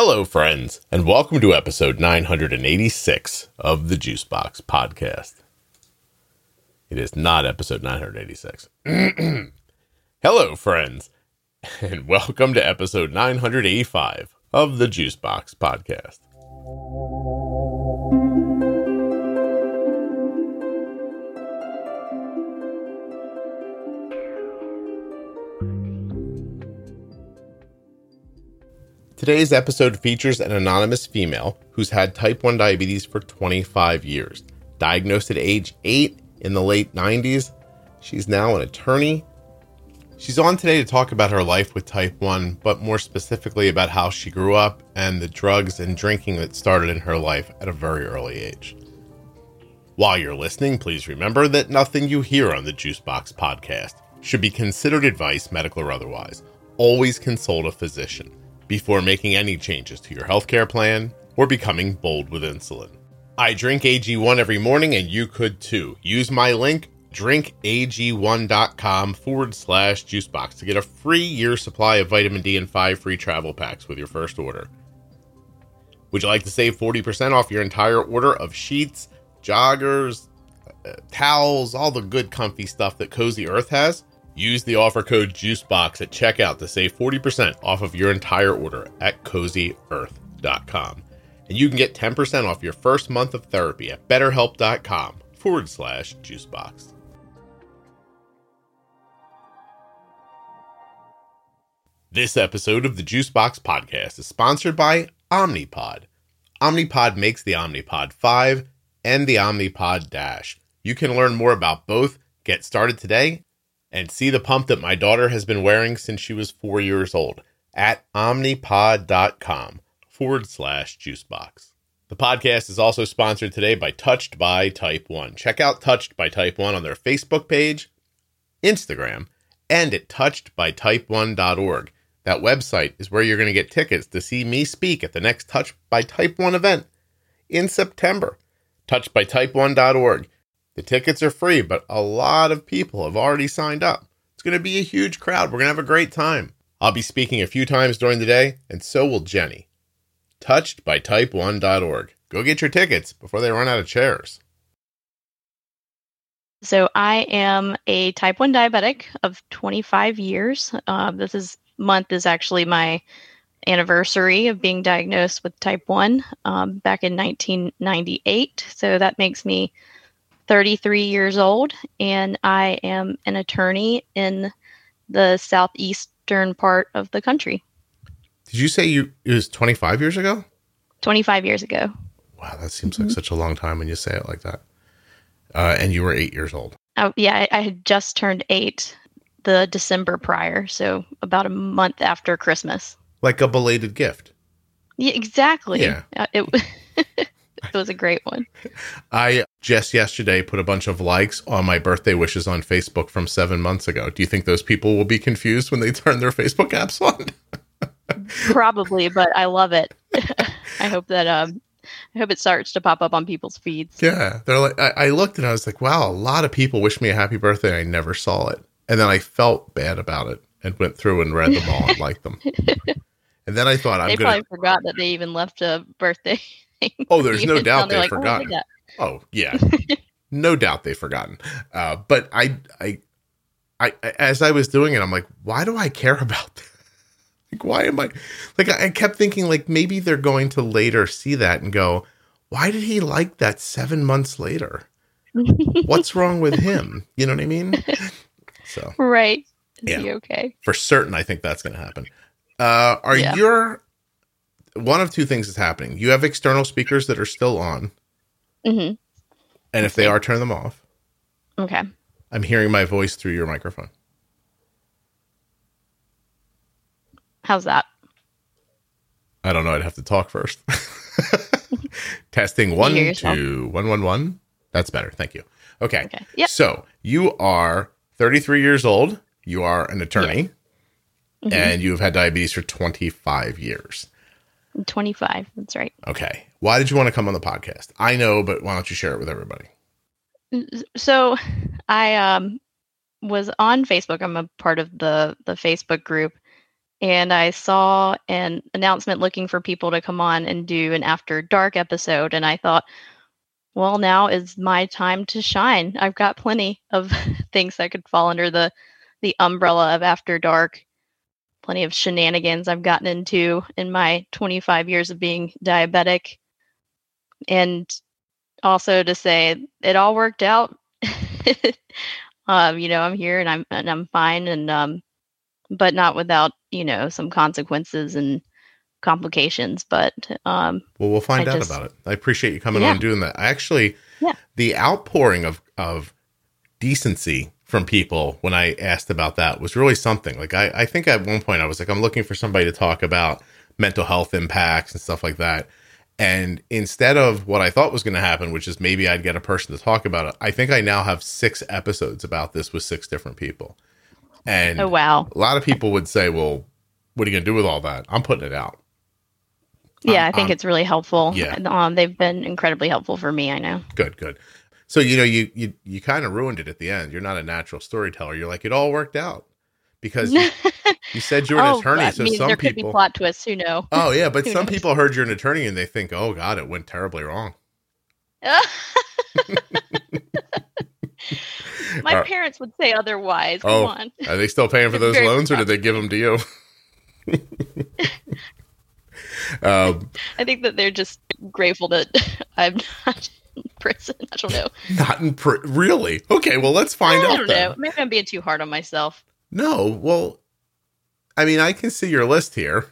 Hello, friends, and welcome to episode 986 of the Juicebox Podcast. It is not episode 986. Hello, friends, and welcome to episode 985 of the Juicebox Podcast. Today's episode features an anonymous female who's had type 1 diabetes for 25 years. Diagnosed at age 8 in the late 90s, she's now an attorney. She's on today to talk about her life with type 1, but more specifically about how she grew up and the drugs and drinking that started in her life at a very early age. While you're listening, please remember that nothing you hear on the Juicebox podcast should be considered advice, medical or otherwise. Always consult a physician before making any changes to your healthcare plan or becoming bold with insulin. I drink AG1 every morning and you could too. Use my link drinkag1.com forward slash juicebox to get a free year supply of vitamin D and five free travel packs with your first order. Would you like to save 40% off your entire order of sheets, joggers, uh, towels, all the good comfy stuff that Cozy Earth has? Use the offer code JUICEBOX at checkout to save 40% off of your entire order at cozyearth.com. And you can get 10% off your first month of therapy at betterhelp.com forward slash juicebox. This episode of the Juicebox Podcast is sponsored by Omnipod. Omnipod makes the Omnipod 5 and the Omnipod Dash. You can learn more about both, get started today, and see the pump that my daughter has been wearing since she was four years old at omnipod.com forward slash juicebox. The podcast is also sponsored today by Touched by Type 1. Check out Touched by Type 1 on their Facebook page, Instagram, and at touchedbytype1.org. That website is where you're going to get tickets to see me speak at the next Touched by Type 1 event in September. Touchedbytype1.org. The tickets are free, but a lot of people have already signed up. It's going to be a huge crowd. We're going to have a great time. I'll be speaking a few times during the day, and so will Jenny. Touched by type1.org. Go get your tickets before they run out of chairs. So, I am a type 1 diabetic of 25 years. Uh, this is month is actually my anniversary of being diagnosed with type 1 um, back in 1998. So, that makes me 33 years old, and I am an attorney in the southeastern part of the country. Did you say you it was 25 years ago? 25 years ago. Wow, that seems mm-hmm. like such a long time when you say it like that. Uh, and you were eight years old. Oh, yeah, I, I had just turned eight the December prior, so about a month after Christmas. Like a belated gift. Yeah, exactly. Yeah. Uh, it, it was a great one. I just yesterday put a bunch of likes on my birthday wishes on Facebook from seven months ago. Do you think those people will be confused when they turn their Facebook apps on? Probably, but I love it. I hope that um I hope it starts to pop up on people's feeds. Yeah. They're like I, I looked and I was like, wow, a lot of people wish me a happy birthday. I never saw it. And then I felt bad about it and went through and read them all and liked them. And then I thought I'm they gonna... probably forgot that they even left a birthday Oh, there's no doubt they've like, forgotten. Oh, oh yeah, no doubt they've forgotten. Uh, but I, I, I, as I was doing it, I'm like, why do I care about that? Like, why am I? Like, I kept thinking, like, maybe they're going to later see that and go, why did he like that seven months later? What's wrong with him? You know what I mean? So, right. Is yeah. okay? For certain, I think that's going to happen. Uh, are yeah. your one of two things is happening. You have external speakers that are still on. Mm-hmm. And if they are, turn them off. Okay. I'm hearing my voice through your microphone. How's that? I don't know. I'd have to talk first. Testing one, two, one, one, one. That's better. Thank you. Okay. okay. Yep. So you are 33 years old. You are an attorney, mm-hmm. and you have had diabetes for 25 years. 25. That's right. Okay. Why did you want to come on the podcast? I know, but why don't you share it with everybody? So, I um was on Facebook. I'm a part of the the Facebook group and I saw an announcement looking for people to come on and do an after dark episode. And I thought, well, now is my time to shine. I've got plenty of things that could fall under the the umbrella of after dark. Plenty of shenanigans I've gotten into in my 25 years of being diabetic. And also to say it all worked out. um, you know, I'm here and I'm and I'm fine and um but not without you know some consequences and complications but um well we'll find I out just- about it i appreciate you coming Yeah. on and doing that i actually Yeah. the outpouring of of decency from people when i asked about that was really something. Like i i think at one point i was like i'm looking for somebody to talk about mental health impacts and stuff like that. And instead of what i thought was going to happen which is maybe i'd get a person to talk about it i think i now have six episodes about this with six different people. And oh wow. a lot of people would say well what are you going to do with all that? I'm putting it out. Yeah Um, i think it's really helpful. Yeah. Um they've been incredibly helpful for me i know. Good, good. So you know, you you you kind of ruined it at the end. You're not a natural storyteller. You're like it all worked out because you, you said you're an oh, attorney. So some there could be people, plot twists who know oh yeah, but some knows? people heard you're an attorney and they think, oh god, it went terribly wrong. my Uh, parents would say otherwise come oh. on Are they still paying for those loans, or did they give them to you? um, i think that they're just grateful that i'm not prison i don't know not in pr- really. Okay, well let's find i out. don't then. know maybe i'm being too hard on myself No, well, I mean, I can see your list here.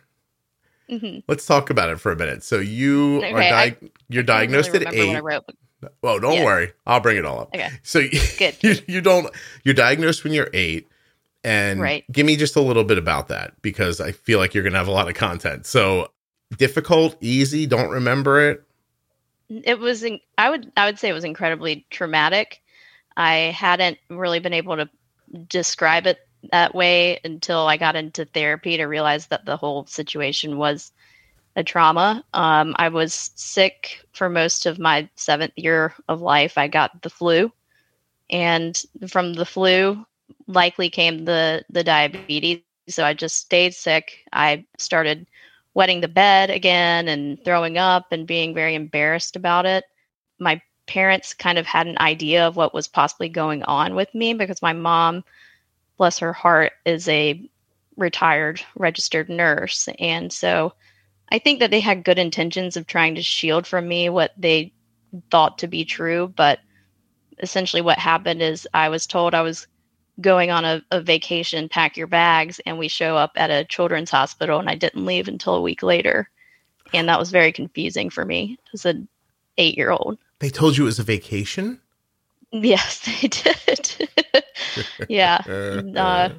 hmm Let's talk about it for a minute. So you are Okay, I- you're diagnosed I don't at really eight. what I wrote, but Well, don't Yeah. worry. I'll bring it all up. Okay. So you, Good. you, you don't, you're diagnosed when you're eight. And Right. give me just a little bit about that because I feel like you're going to have a lot of content. So difficult, easy, don't remember it. It was i would i would say it was incredibly traumatic. I hadn't really been able to describe it that way until i got into therapy to realize that the whole situation was a trauma. Um, i was sick for most of my seventh year of life. I got the flu and from the flu likely came the the diabetes. So i just stayed sick. I started wetting the bed again and throwing up and being very embarrassed about it. My parents kind of had an idea of what was possibly going on with me because my mom, bless her heart, is a retired registered nurse. And so I think that they had good intentions of trying to shield from me what they thought to be true. But essentially, what happened is I was told I was going on a, a vacation, pack your bags, and we show up at a children's hospital, and I didn't leave until a week later, and that was very confusing for me as an eight-year-old. They told you it was a vacation. Yes, they did. yeah, uh,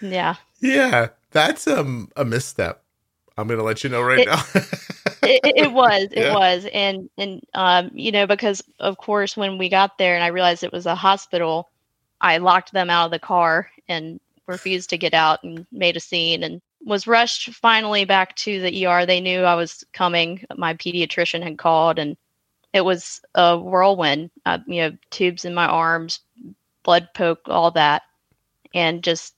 yeah. yeah, that's um, a misstep. I'm going to let you know right It- now. it, it- it was it Yeah. was and and um you know because of course when we got there and i realized it was a hospital i locked them out of the car and refused to get out and made a scene and was rushed finally back to the er they knew i was coming my pediatrician had called and it was a whirlwind uh, you know tubes in my arms blood poke all that and just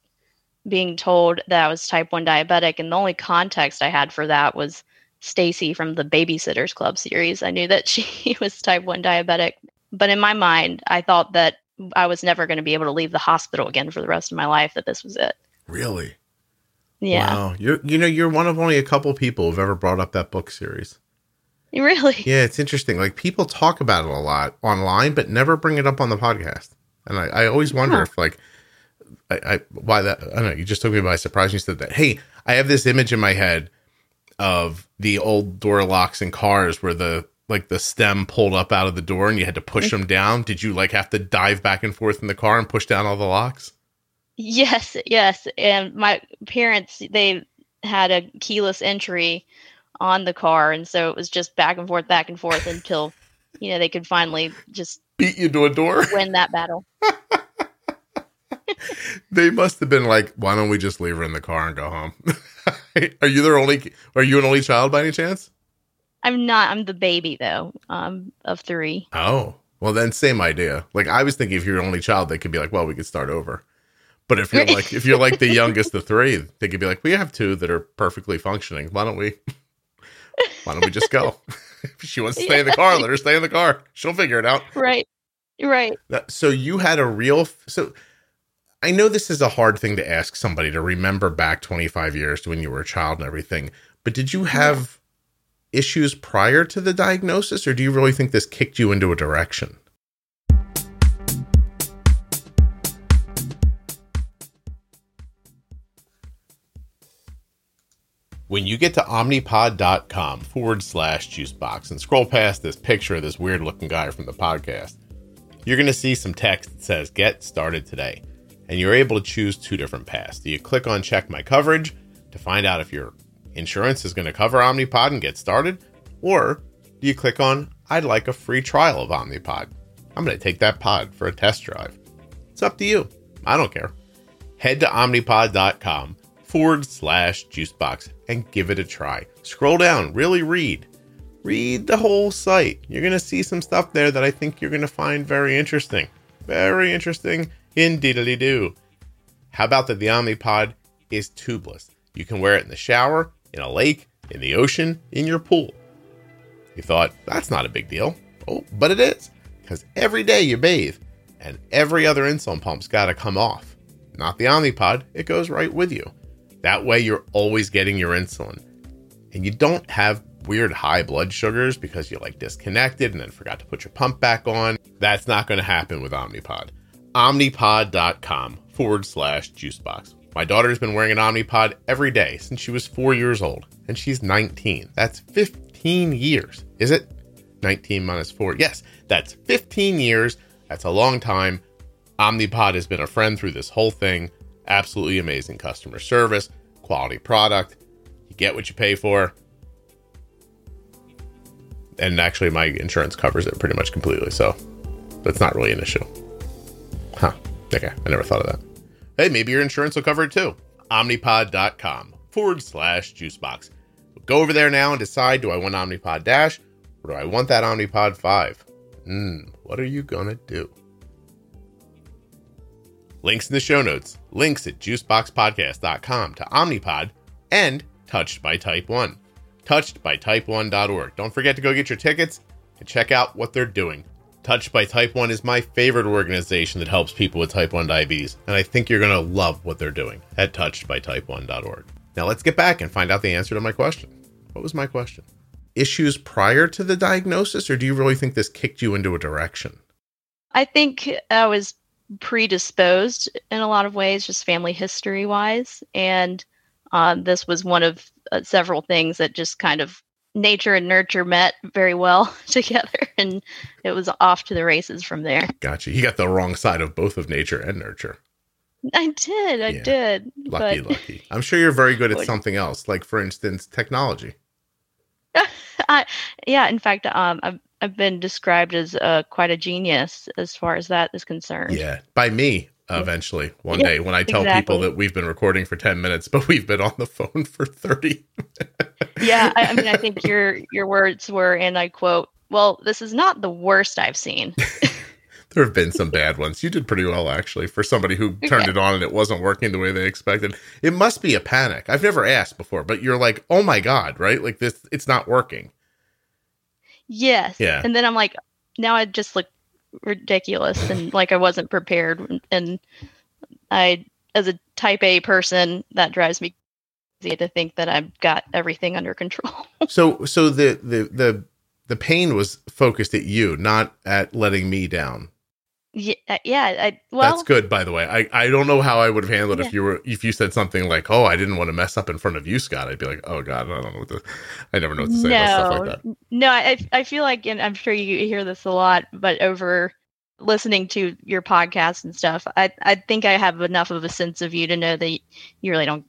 being told that i was type 1 diabetic and the only context i had for that was Stacey from the Babysitters Club series. I knew that she was type 1 diabetic. But in my mind, I thought that I was never going to be able to leave the hospital again for the rest of my life, that this was it. really? Yeah. Wow. You're, you know, you're one of only a couple people who've ever brought up that book series. Really? Yeah, it's interesting. Like people talk about it a lot online, but never bring it up on the podcast. And I, I always wonder Huh. if like I, I why that I don't know, you just took me by surprise you said that. Hey, I have this image in my head of the old door locks and cars where the like the stem pulled up out of the door and you had to push mm. them down. Did you like have to dive back and forth in the car and push down all the locks? Yes, yes. And my parents, they had a keyless entry on the car. And so it was just back and forth, back and forth until, you know, they could finally just Beat you to a door? win that battle. they must have been like, why don't we just leave her in the car and go home? are you their only are you an only child by any chance? I'm not, I'm the baby though, um, of three. Oh, well, then same idea. Like I was thinking, if you're an only child, they could be like, well, we could start over. But if you're like if you're like the youngest of three, they could be like, we have two that are perfectly functioning. Why don't we? Why don't we just go? if she wants to stay in the car, let her stay in the car. She'll figure it out. Right. Right. So you had a real so. I know this is a hard thing to ask somebody to remember back 25 years to when you were a child and everything, but did you have yeah. Issues prior to the diagnosis, or do you really think this kicked you into a direction? when you get to omnipod.com forward slash juicebox and scroll past this picture of this weird looking guy from the podcast, you're going to see some text that says get started today. And you're able to choose two different paths. Do you click on check my coverage to find out if your insurance is going to cover Omnipod and get started? Or do you click on I'd like a free trial of Omnipod? I'm going to take that pod for a test drive. It's up to you. I don't care. Head to omnipod.com forward slash juicebox and give it a try. Scroll down, really read. Read the whole site. You're going to see some stuff there that I think you're going to find very interesting. Very interesting indeedly do. How about that the Omnipod is tubeless? You can wear it in the shower, in a lake, in the ocean, in your pool. You thought, that's not a big deal. Oh, but it is. Because every day you bathe, and every other insulin pump's got to come off. Not the Omnipod, it goes right with you. That way, you're always getting your insulin. And you don't have weird high blood sugars because you like disconnected and then forgot to put your pump back on. That's not going to happen with Omnipod. Omnipod.com forward slash juicebox. My daughter's been wearing an Omnipod every day since she was four years old, and she's 19. That's 15 years, is it? 19 minus four. Yes, that's 15 years. That's a long time. Omnipod has been a friend through this whole thing absolutely amazing customer service, quality product. You get what you pay for. And actually, my insurance covers it pretty much completely. So that's not really an issue. Huh. Okay. I never thought of that. Hey, maybe your insurance will cover it too. Omnipod.com forward slash juicebox. Go over there now and decide do I want Omnipod Dash or do I want that Omnipod 5? Hmm, what are you to do? Links in the show notes, links at juiceboxpodcast.com to Omnipod and Touched by Type 1. Touchedbytype1.org. Don't forget to go get your tickets and check out what they're doing. Touched by Type 1 is my favorite organization that helps people with type 1 diabetes, and I think you're going to love what they're doing at touchedbytype1.org. Now let's get back and find out the answer to my question. What was my question? Issues prior to the diagnosis, or do you really think this kicked you into a direction? I think I was predisposed in a lot of ways, just family history wise. And um, this was one of uh, several things that just kind of nature and nurture met very well together. And it was off to the races from there. Gotcha. You got the wrong side of both of nature and nurture. I did. I yeah. did. Lucky, but... lucky. I'm sure you're very good at something else, like, for instance, technology. I, yeah. In fact, um, I've I've been described as uh, quite a genius as far as that is concerned. Yeah, by me eventually one yeah, day when I tell exactly. people that we've been recording for 10 minutes, but we've been on the phone for 30. yeah, I, I, mean, I think your your words were, and I quote, "Well, this is not the worst I've seen." there have been some bad ones. You did pretty well actually for somebody who turned okay. it on and it wasn't working the way they expected. It must be a panic. I've never asked before, but you're like, "Oh my god!" Right? Like this, it's not working. Yes. Yeah. And then I'm like, now I just look ridiculous and like I wasn't prepared. And I, as a type A person, that drives me crazy to think that I've got everything under control. so, so the, the, the, the pain was focused at you, not at letting me down. Yeah, uh, yeah. I, well, that's good. By the way, I, I don't know how I would have handled yeah. if you were if you said something like, "Oh, I didn't want to mess up in front of you, Scott." I'd be like, "Oh God, I don't know what to." I never know what to say no, about stuff like that. No, I I feel like, and I'm sure you hear this a lot, but over listening to your podcast and stuff, I I think I have enough of a sense of you to know that you really don't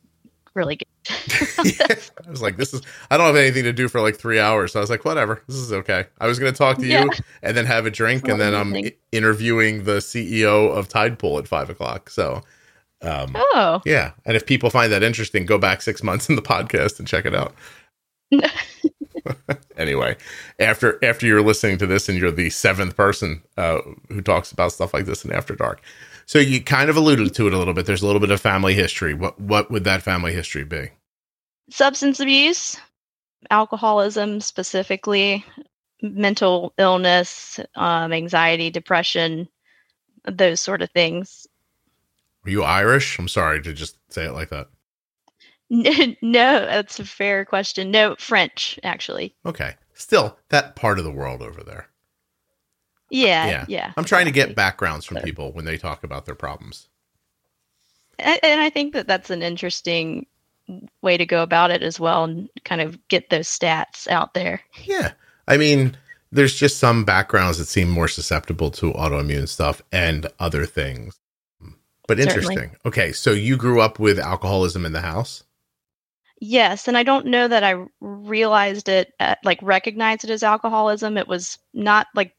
really good. Yeah. I was like, this is, I don't have anything to do for like three hours. So I was like, whatever, this is okay. I was going to talk to yeah. you and then have a drink. and then I'm interviewing the CEO of Tidepool at five o'clock. So, um, oh, yeah. And if people find that interesting, go back six months in the podcast and check it out. anyway. anyway, after after you're listening to this and you're the seventh person uh, who talks about stuff like this in After Dark. So you kind of alluded to it a little bit. There's a little bit of family history. What what would that family history be? Substance abuse, alcoholism specifically, mental illness, um, anxiety, depression, those sort of things. Are you Irish? I'm sorry to just say it like that. No, that's a fair question. No, French, actually. Okay. Still, that part of the world over there. Yeah, yeah. yeah I'm trying exactly. to get backgrounds from people when they talk about their problems. And I think that that's an interesting way to go about it as well and kind of get those stats out there. Yeah. I mean, there's just some backgrounds that seem more susceptible to autoimmune stuff and other things. But interesting. Certainly. Okay, so you grew up with alcoholism in the house? Yes, and I don't know that I realized it, at, like recognized it as alcoholism. It was not like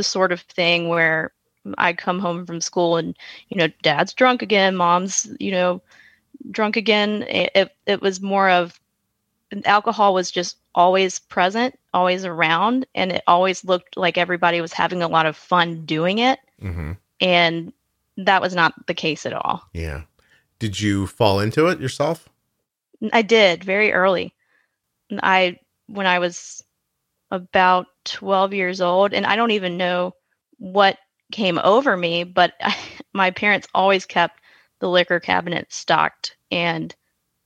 the sort of thing where I come home from school and you know, dad's drunk again, mom's you know, drunk again. It it, it was more of alcohol was just always present, always around, and it always looked like everybody was having a lot of fun doing it. Mm-hmm. And that was not the case at all. Yeah. Did you fall into it yourself? I did very early. I when I was about 12 years old and I don't even know what came over me, but I, my parents always kept the liquor cabinet stocked and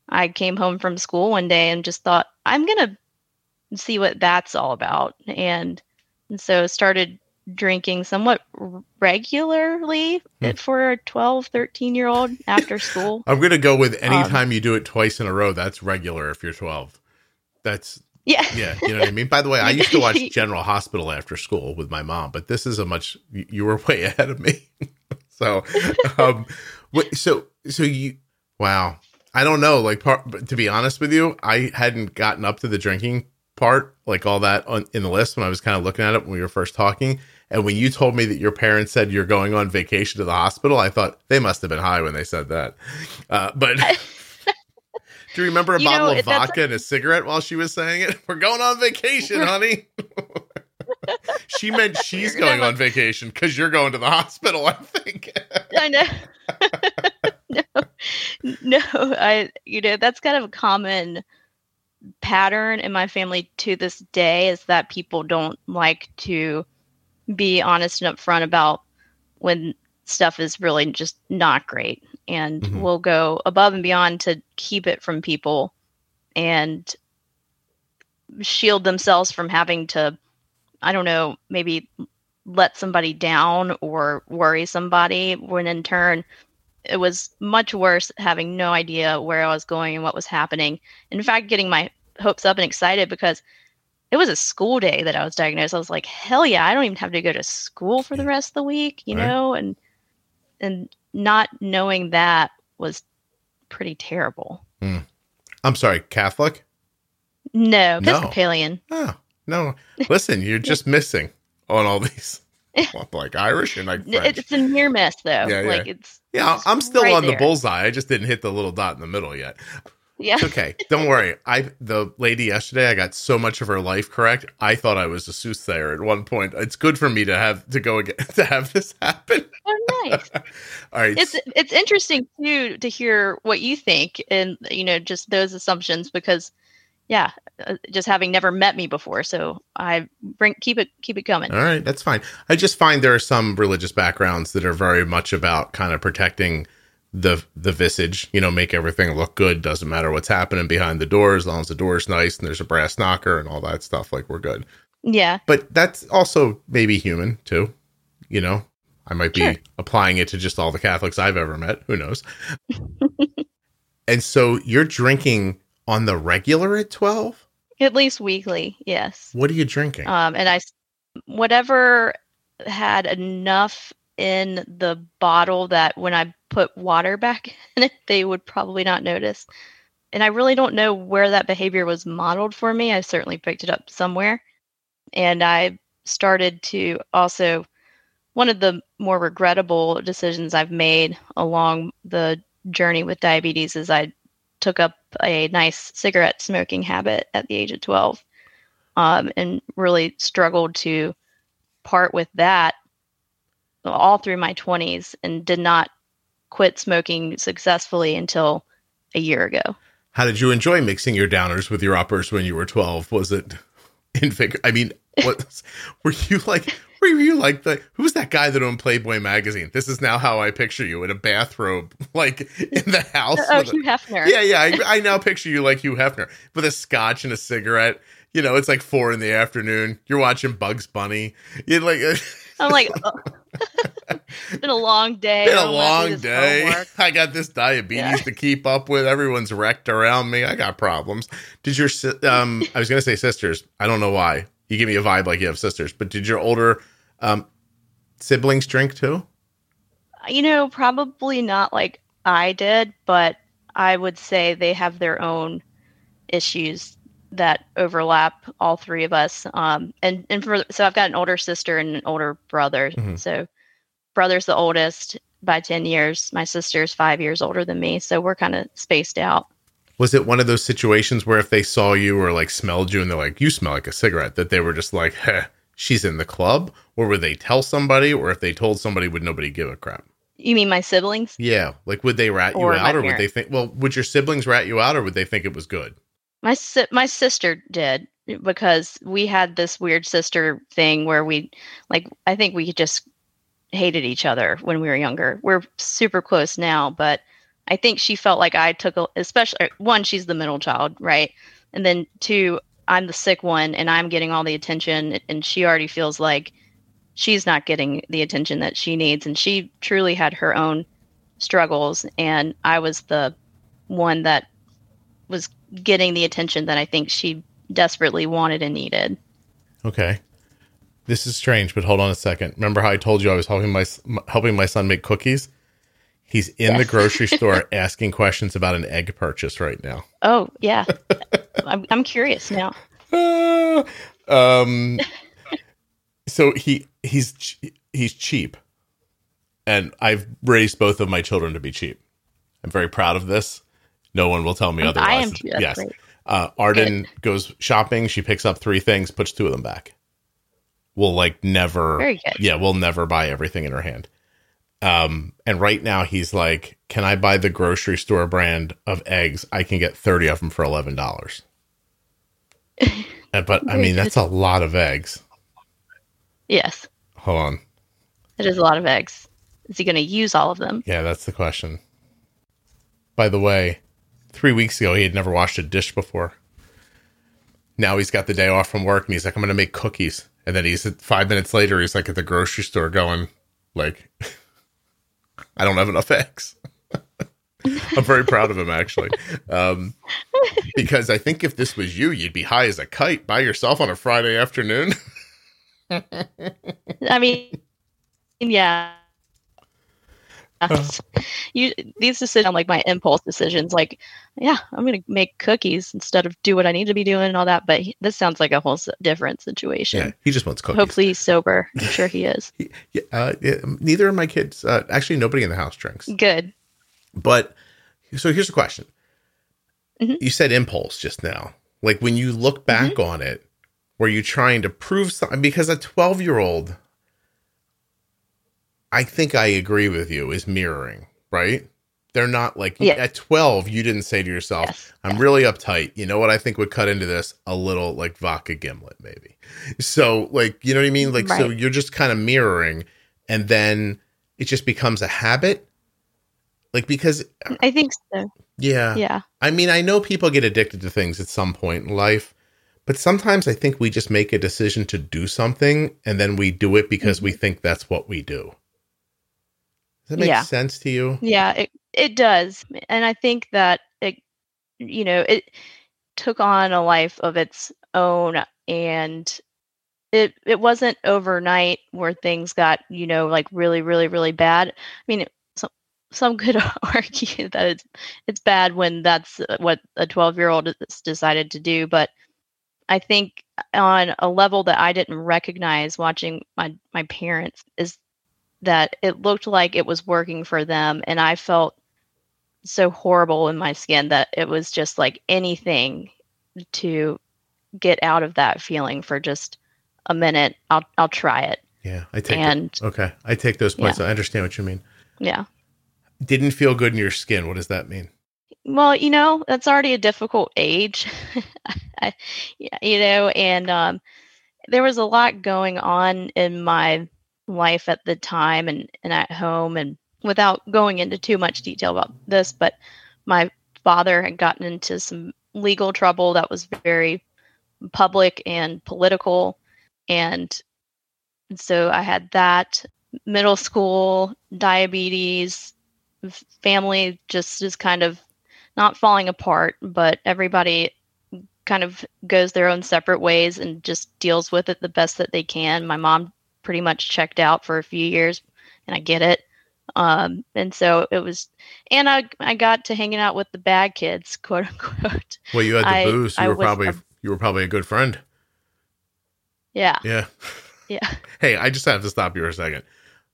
I came home from school one day and just thought I'm going to see what that's all about. And, and so started drinking somewhat regularly hmm. for a 12, 13 year old after school. I'm going to go with anytime um, you do it twice in a row, that's regular if you're 12. That's, yeah. Yeah. You know what I mean? By the way, I used to watch General Hospital after school with my mom, but this is a much, you were way ahead of me. so, um, so, so you, wow. I don't know. Like, part, to be honest with you, I hadn't gotten up to the drinking part, like all that on, in the list when I was kind of looking at it when we were first talking. And when you told me that your parents said you're going on vacation to the hospital, I thought they must have been high when they said that. Uh, but do you remember a you bottle know, of vodka and a cigarette while she was saying it? We're going on vacation, honey. she meant she's going on vacation because you're going to the hospital, I think. I know. no, I you know that's kind of a common pattern in my family to this day is that people don't like to be honest and upfront about when stuff is really just not great and mm-hmm. will go above and beyond to keep it from people and shield themselves from having to i don't know maybe let somebody down or worry somebody when in turn it was much worse having no idea where I was going and what was happening. In fact, getting my hopes up and excited because it was a school day that I was diagnosed. I was like, hell yeah, I don't even have to go to school for the rest of the week, you right. know? And and not knowing that was pretty terrible. Mm. I'm sorry, Catholic? No, Episcopalian. No. Oh, no. Listen, you're just missing on all these. like Irish and like French. It's a near miss though. Yeah, yeah. Like it's yeah. I'm still right on there. the bullseye. I just didn't hit the little dot in the middle yet. Yeah. It's okay. Don't worry. I the lady yesterday, I got so much of her life correct. I thought I was a soothsayer at one point. It's good for me to have to go again to have this happen. Oh, nice. All right. It's it's interesting too to hear what you think and you know just those assumptions because yeah, uh, just having never met me before. So I bring keep it keep it coming. All right, that's fine. I just find there are some religious backgrounds that are very much about kind of protecting the the visage, you know, make everything look good. Doesn't matter what's happening behind the door, as long as the door's nice and there's a brass knocker and all that stuff. Like we're good. Yeah. But that's also maybe human too. You know, I might be sure. applying it to just all the Catholics I've ever met. Who knows? and so you're drinking on the regular at 12? At least weekly, yes. What are you drinking? Um, and I, whatever had enough in the bottle that when I put water back in it, they would probably not notice. And I really don't know where that behavior was modeled for me. I certainly picked it up somewhere. And I started to also, one of the more regrettable decisions I've made along the journey with diabetes is I took up a nice cigarette smoking habit at the age of 12. um, and really struggled to part with that all through my 20s and did not quit smoking successfully until a year ago. How did you enjoy mixing your downers with your uppers when you were 12? Was it in figure? I mean, what were you like? Were you like the who's that guy that owned Playboy magazine? This is now how I picture you in a bathrobe, like in the house. Oh, Hugh Hefner. Yeah, yeah. I, I now picture you like Hugh Hefner with a scotch and a cigarette. You know, it's like four in the afternoon. You're watching Bugs Bunny. You're like. I'm like, oh. it's been a long day. Been a long day. Homework. I got this diabetes Yeah. to keep up with. Everyone's wrecked around me. I got problems. Did your um? I was gonna say sisters. I don't know why. You give me a vibe like you have sisters. But did your older um siblings drink too? You know, probably not like I did, but I would say they have their own issues that overlap all three of us. Um, and and for so I've got an older sister and an older brother. Mhm. So brother's the oldest by ten years. My sister's five years older than me, so we're kind of spaced out. Was it one of those situations where if they saw you or like smelled you and they're like, "You smell like a cigarette," that they were just like, "Heh, she's in the club," or would they tell somebody, or if they told somebody, would nobody give a crap? You mean my siblings? Yeah, like would they rat you Or out, or would they think? Well, would your siblings rat you out, or would they think it was good? My si- my sister did eh, because we had this weird sister thing where we like I think we just hated each other when we were younger. We're super close now, but I think she felt like I took a, especially er, one she's the middle child, right? And then two I'm the sick one and I'm getting all the attention and she already feels like she's not getting the attention that she needs and she truly had her own struggles and I was the one that was getting the attention that I think she desperately wanted and needed. Okay. This is strange, but hold on a second. Remember how I told you I was helping my helping my son make cookies? He's in the grocery store asking questions about an egg purchase right now. Oh yeah, I'm I'm curious now. Ah, um so he he's he's cheap. And I've raised both of my children to be cheap. I'm very proud of this. No one will tell me I otherwise. am too. That's yes. great. Uh, Arden goes shopping. She picks up three things, puts two of them back. We'll like never. Very good. Yeah, we'll never buy everything in her hand. Um, and right now he's like, "Can I buy the grocery store brand of eggs? I can get thirty of them for eleven dollars." but I mean, that's a lot of eggs. Yes, Hold on. it is a lot of eggs. Is he going to use all of them? Yeah, that's the question. By the way, three weeks ago he had never washed a dish before. Now he's got the day off from work and he's like, I'm gonna make cookies. And then he's five minutes later, he's like at the grocery store going, like, I don't have enough eggs. I'm very proud of him actually. Um, because I think if this was you, you'd be high as a kite by yourself on a Friday afternoon. I mean, yeah. You these decisions like my impulse decisions like yeah i'm gonna make cookies instead of do what i need to be doing and all that but he, this sounds like a whole different situation yeah, he just wants cookies. hopefully he's sober i'm sure he is He- uh, neither of my kids, uh, actually, nobody in the house drinks. good But so here's the question. Mhm. You said impulse just now. Like when you look back Mm-hmm. on it, were you trying to prove something? Because a 12 year old, I think I agree with you, is mirroring, right? They're not like Yeah. at 12, you didn't say to yourself, Yes. I'm really uptight. You know what I think would cut into this? A little like vodka gimlet, maybe. So, like, you know what I mean? Like, so you're just kind of mirroring, and then it just becomes a habit. Like, because, i think so yeah. yeah I mean, I know people get addicted to things at some point in life, but sometimes I think we just make a decision to do something and then we do it because mm-hmm. we think that's what we do. Does that make Yeah. sense to you? Yeah, it it does. And I think that it you know, it took on a life of its own and it it wasn't overnight where things got, you know, like really really really bad. I mean, some some could argue that it's it's bad when that's what a 12-year-old has decided to do, but I think on a level that I didn't recognize watching my my parents is that it looked like it was working for them and I felt so horrible in my skin that it was just like anything to get out of that feeling for just a minute, I'll I'll try it. Yeah, I take And- it. Okay, I take those points. I understand what you mean. Yeah. Didn't feel good in your skin. What does that mean? Well, you know, that's already a difficult age. I, yeah, you know, and um, there was a lot going on in my life at the time and, and at home. And without going into too much detail about this, but my father had gotten into some legal trouble that was very public and political. And so I had that middle school, diabetes, family just is kind of not falling apart, but everybody kind of goes their own separate ways and just deals with it the best that they can. My mom pretty much checked out for a few years, and I get it. Um, and so it was, and I I got to hanging out with the bad kids, quote unquote. Well, you had the I- booze. You I were probably a- you were probably a good friend. Yeah, Yeah. yeah. Hey, I just have to stop you for a second.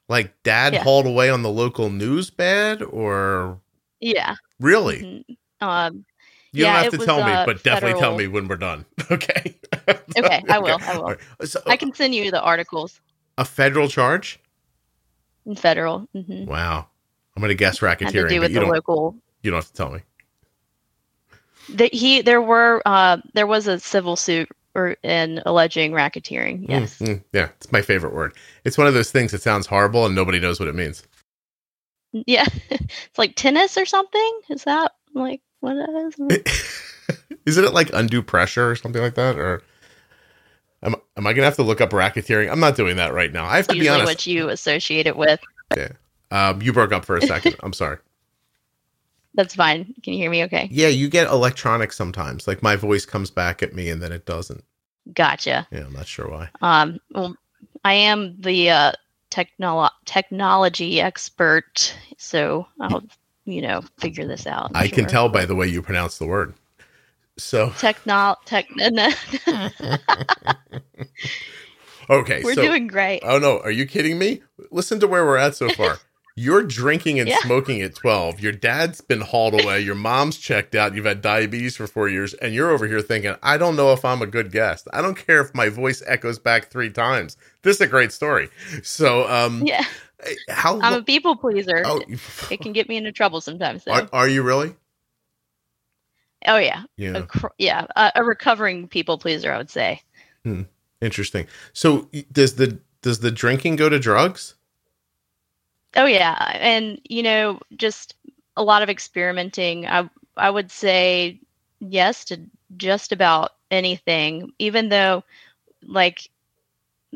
Like, dad Yeah. hauled away on the local news bad, or Yeah. really? mhm. Um, You Yeah, don't have to tell was, me, uh, but definitely tell me when we're done. Okay. Okay, I will, I will. Right. So, I can send you the articles a federal charge? federal. hmm Wow. I'm gonna guess Had to racketeering, do with you the don't. local You don't have to tell me. The, he there were uh, there was a civil suit or in alleging racketeering. Yes. Mm, mm, yeah, it's my favorite word. It's one of those things that sounds horrible and nobody knows what it means. Yeah. it's like tennis or something. Is that like what it is? Isn't it like undue pressure or something like that? Or am, am I gonna have to look up racketeering? I'm not doing that right now. I have to be honest. what you associate it with. Yeah. Um, you broke up for a second. I'm sorry. That's fine. Can you hear me okay? Yeah, you get electronic sometimes. Like my voice comes back at me and then it doesn't. Gotcha. Yeah, I'm not sure why. Um well I am the uh technolo- technology expert, so I'll you know figure this out. I can sure. tell by the way you pronounce the word. So Techno tech okay, We're so doing great. oh no, are you kidding me? Listen to where we're at so far. You're drinking and Yeah. smoking at 12. Your dad's been hauled away. Your mom's checked out. You've had diabetes for four years. And you're over here thinking, I don't know if I'm a good guest. I don't care if my voice echoes back three times. This is a great story. So, um, yeah. how I'm a people pleaser. oh, It can get me into trouble sometimes are, are you really? Oh yeah. Yeah. A cr- yeah, a, a recovering people pleaser, I would say. Hmm. Interesting. So does the does the drinking go to drugs? Oh yeah, and you know, just a lot of experimenting. I I would say yes to just about anything, even though, like,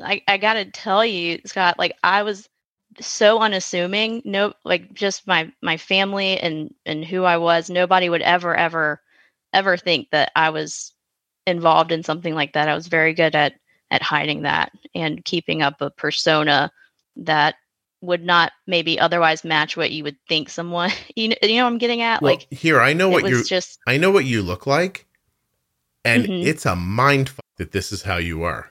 I I gotta tell you, Scott, like I was so unassuming. No, like just my my family and and who I was. Nobody would ever ever ever think that I was involved in something like that. I was very good at at hiding that and keeping up a persona that would not maybe otherwise match what you would think someone you know, you know what I'm getting at Well, like here I know what you just I know what you look like, and Mhm. it's a mind fuck that this is how you are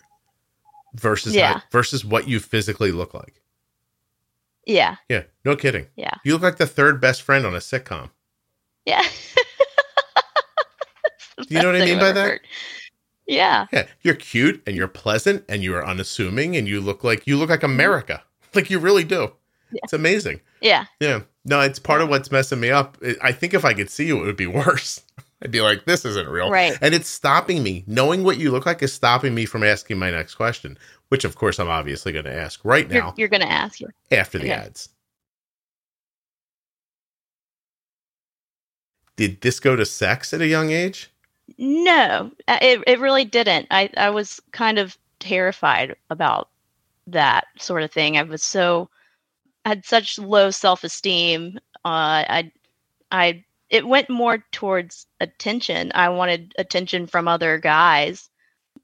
versus Yeah. how, versus what you physically look like. yeah Yeah, no kidding. Yeah. you look like the third best friend on a sitcom. yeah Do you know what I mean by that? heard. yeah Yeah, you're cute and you're pleasant and you are unassuming and you look like you look like America. Like you really do. Mm-hmm. Yeah. It's amazing. yeah Yeah. No, it's part of what's messing me up. I- think if I could see you, it would be worse. I'd be like, this isn't real. right And it's stopping me. Knowing what you look like is stopping me from asking my next question, which of course I'm obviously going to ask right you're, now you're gonna ask after the okay. ads. Did this go to sex at a young age? No uh, it, it really didn't I I was kind of terrified about that sort of thing I was so I had such low self-esteem uh I I it went more towards attention. I wanted attention from other guys,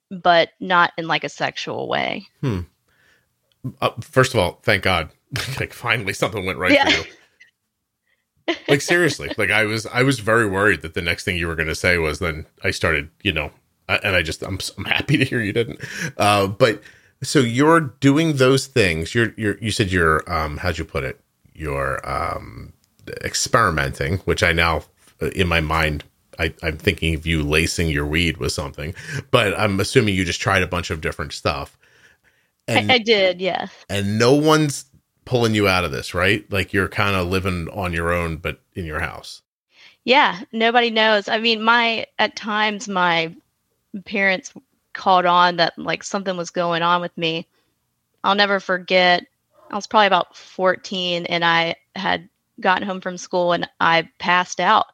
but not in like a sexual way. Uh, first of all, thank God. like finally something went right Yeah. for you. Like seriously, like I was I was very worried that the next thing you were going to say was then I started, you know, and I just I'm I'm happy to hear you didn't. Uh but so you're doing those things. You're you're you said you're um how'd you put it? You're um experimenting, which I now in my mind I, I'm thinking of you lacing your weed with something, but I'm assuming you just tried a bunch of different stuff. And, I, I did, yes. And no one's pulling you out of this, right? Like you're kind of living on your own, but in your house. Yeah, nobody knows. I mean, my at times my parents called on that like something was going on with me. I'll never forget. I was probably about 14 and I had gotten home from school and I passed out.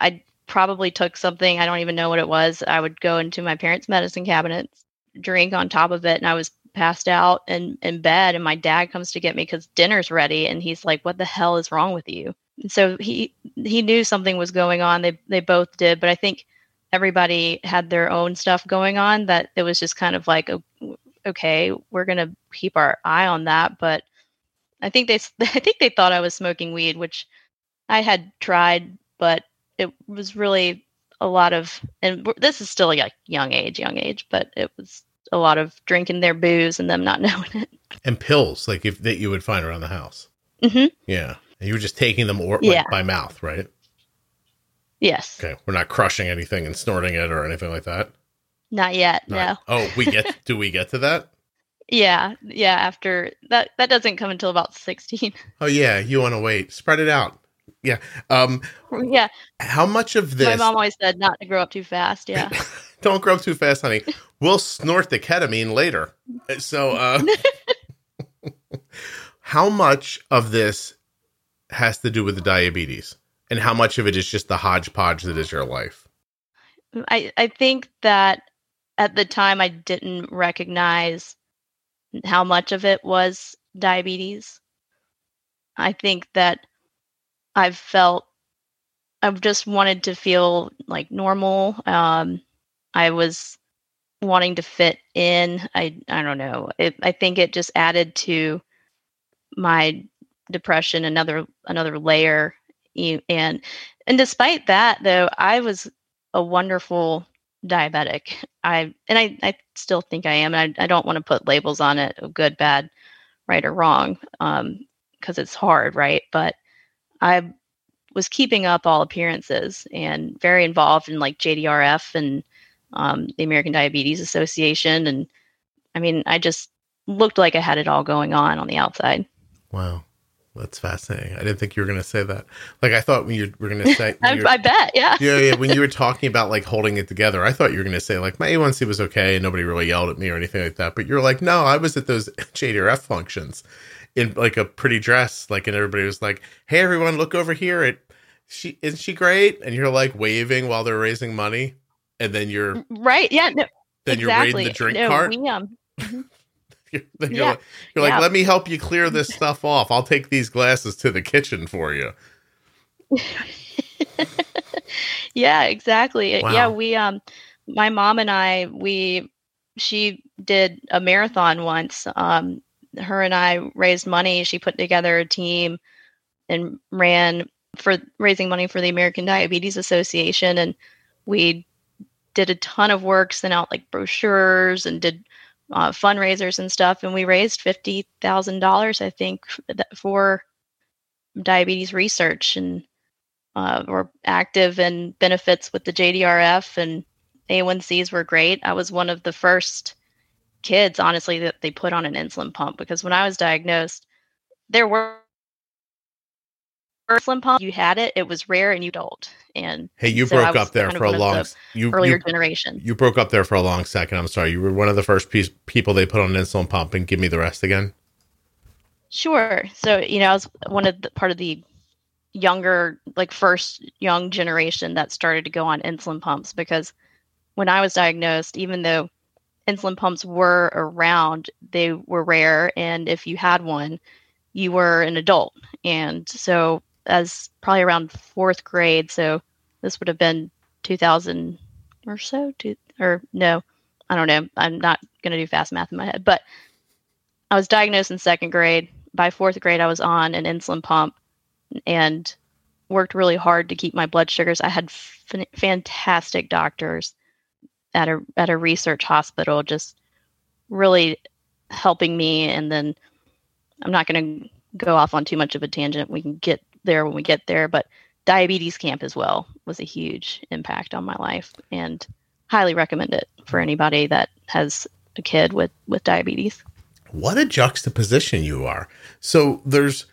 I probably took something, I don't even know what it was. I would go into my parents' medicine cabinet, drink on top of it, and I was passed out in, in bed. And my dad comes to get me because dinner's ready. And he's like, What the hell is wrong with you? And so he he knew something was going on. They they both did, but I think everybody had their own stuff going on that it was just kind of like okay, we're going to keep our eye on that, but I think they I think they thought I was smoking weed, which I had tried, but it was really a lot of and this is still a young age, young age, but it was a lot of drinking their booze and them not knowing it. And pills, like if that you would find around the house. Mm-hmm. Yeah, and you were just taking them or like, yeah. by mouth, right? Yes. Okay, we're not crushing anything and snorting it or anything like that. Not yet. Not, no. oh, we get. do we get to that? Yeah, yeah. After that, that doesn't come until about sixteen. Oh yeah, you want to wait? Spread it out. Yeah. Um. Yeah. How much of this? My mom always said not to grow up too fast. Yeah. Don't grow up too fast, honey. We'll snort the ketamine later. So, uh, how much of this has to do with the diabetes, and how much of it is just the hodgepodge that is your life? I I think that at the time I didn't recognize how much of it was diabetes. I think that I've felt I've just wanted to feel like normal. Um, I was wanting to fit in. I I don't know. It, I think it just added to my depression another another layer. And and despite that, though, I was a wonderful diabetic. I and I, I still think I am. And I, I don't want to put labels on it of good, bad, right or wrong, because um, it's hard, right? But I was keeping up all appearances and very involved in like JDRF and um, the American Diabetes Association, and I mean, I just looked like I had it all going on on the outside. Wow. That's fascinating. I didn't think you were going to say that. Like I thought when you were going to say, I, I, bet, yeah, yeah, yeah. When you were talking about like holding it together, I thought you were going to say like my A1C was okay and nobody really yelled at me or anything like that. But you're like, no, I was at those JDRF functions in like a pretty dress, like, and everybody was like, hey, everyone, look over here. It she isn't she great? And you're like waving while they're raising money, and then you're right, yeah, no, then exactly. you're raiding the drink no, cart. We, um, mm-hmm. you're, you're, yeah. like, you're yeah. like, let me help you clear this stuff off. I'll take these glasses to the kitchen for you. yeah, exactly. Wow. Yeah, we um my mom and I we she did a marathon once. Um her and I raised money. She put together a team and ran for raising money for the American Diabetes Association and we did a ton of work, sent out like brochures and did uh, fundraisers and stuff, and we raised fifty thousand dollars, I think, for diabetes research, and uh, we're active in benefits with the JDRF, and A1Cs were great. I was one of the first kids, honestly, that they put on an insulin pump because when I was diagnosed, there were insulin pump, you had it, it was rare and you don't. And hey, you so broke up there for a long you, earlier you, generation. You broke up there for a long second. I'm sorry. You were one of the first piece, people they put on an insulin pump. And give me the rest again. Sure. So you know, I was one of the part of the younger, like first young generation that started to go on insulin pumps because when I was diagnosed, even though insulin pumps were around, they were rare, and if you had one, you were an adult. And so as probably around fourth grade. So this would have been 2000 or so, two, or no, I don't know. I'm not going to do fast math in my head, but I was diagnosed in second grade. By fourth grade, I was on an insulin pump and worked really hard to keep my blood sugars. I had f- fantastic doctors at a at a research hospital, just really helping me. And then I'm not going to go off on too much of a tangent. We can get there when we get there. But diabetes camp as well was a huge impact on my life and highly recommend it for anybody that has a kid with with diabetes. What a juxtaposition you are. So there's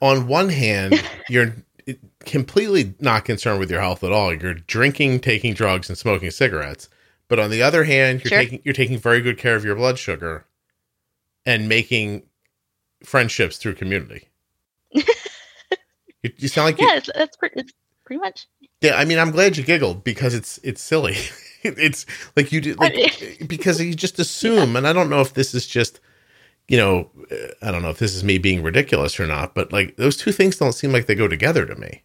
on one hand, you're completely not concerned with your health at all. You're drinking, taking drugs, and smoking cigarettes. But on the other hand, you're Sure. taking you're taking very good care of your blood sugar and making friendships through community. you, you sound like you, Yeah, it's, that's pretty, it's pretty much. yeah. I mean, I'm glad you giggled because it's it's silly. it's like you did like because you just assume, and I don't know if this is just you know, uh, I don't know if this is me being ridiculous or not, but like those two things don't seem like they go together to me.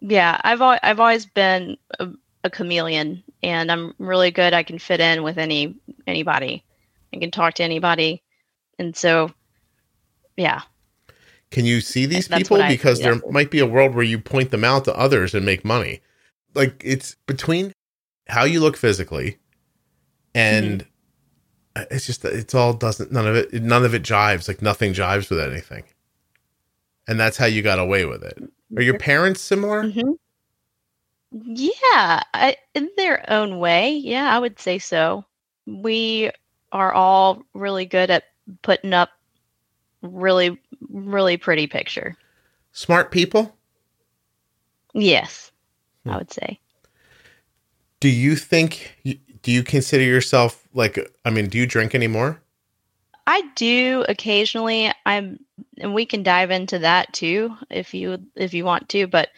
Yeah, I've al- I've always been a, a chameleon, and I'm really good. I can fit in with any anybody. I can talk to anybody, and so, yeah, Can you see these That's people? I- because yeah. there might be a world where you point them out to others and make money. Like it's between how you look physically and Mm-hmm. it's just it's all doesn't none of it none of it jives. Like nothing jives with anything. And that's how you got away with it. Are your parents similar? hmm Yeah, I, in their own way. Yeah, I would say so. We are all really good at putting up really, really pretty picture. Smart people? Yes, Hmm. I would say. Do you think do you consider yourself like I mean, do you drink anymore? I do occasionally. I'm, and we can dive into that too if you if you want to. But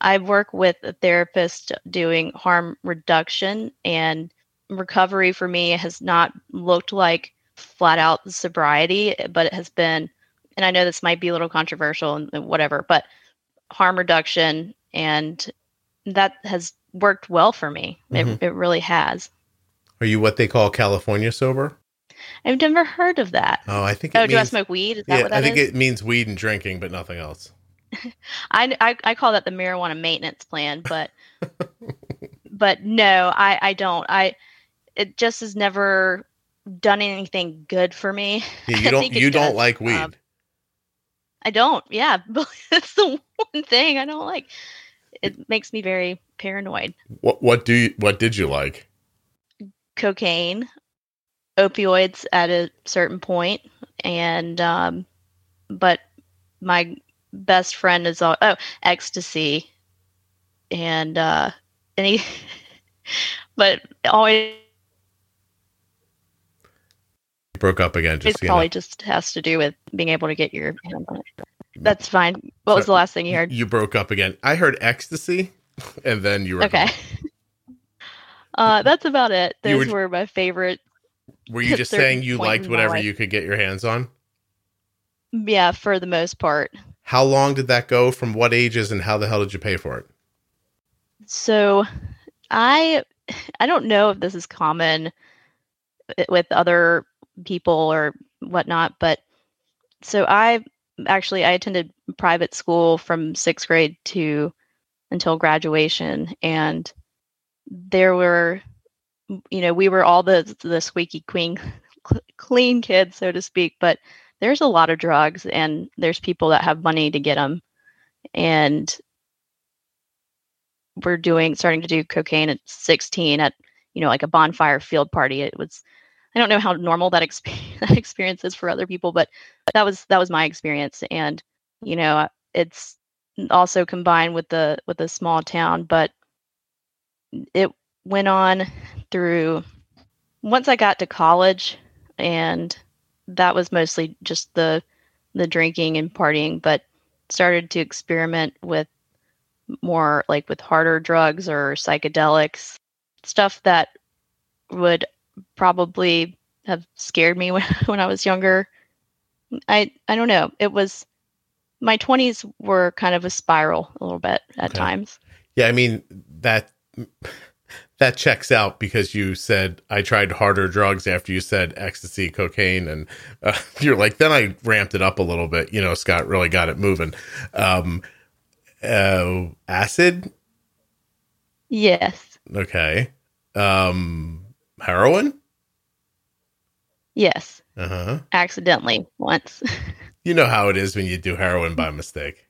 I work with a therapist doing harm reduction, and recovery for me has not looked like flat out sobriety, but it has been. And I know this might be a little controversial and whatever, but harm reduction and that has worked well for me. It, it really has. Are you what they call California sober? I've never heard of that. Oh, I think it Oh, do I smoke weed? Is that Yeah, what that I think is? it means weed and drinking, but nothing else. I, I I call that the marijuana maintenance plan, but but no, I I don't. I it just has never done anything good for me. Yeah, you don't you don't like weed. um, I don't. Yeah, but that's the one thing I don't like. It makes me very paranoid. what what do you what did you like? Cocaine, opioids at a certain point, and um, but my best friend is all oh ecstasy, and uh, any, but always broke up again it just so you probably know. just has to do with being able to get your hands on it. That's fine. What was the last thing you heard? You broke up again. I heard ecstasy and then you were Okay. Uh, that's about it. Those were- were my favorite. Were you just saying you liked whatever you could get your hands on? Yeah, for the most part. How long did that go? From what ages and how the hell did you pay for it? So, I I don't know if this is common with other people or whatnot, but so I actually I attended private school from sixth grade to until graduation, and there were, you know, we were all the the squeaky clean clean kids, so to speak, but there's a lot of drugs, and there's people that have money to get them, and we're doing starting to do cocaine at 16 at you know like a bonfire field party. It was i don't know how normal that, exp- that experience is for other people but that was that was my experience and you know it's also combined with the with the small town but it went on through once i got to college and that was mostly just the the drinking and partying but started to experiment with more like with harder drugs or psychedelics, stuff that would probably have scared me when, when I was younger. I I don't know. It was my 20s were kind of a spiral a little bit at Okay. times. Yeah, I mean that that checks out because you said I tried harder drugs after you said ecstasy, cocaine, and uh, you're like, then I ramped it up a little bit. You know, Scott really got it moving. Um, uh, acid, Yes. okay. Um, heroin, Yes. uh huh. Accidentally once. You know how it is when you do heroin by mistake.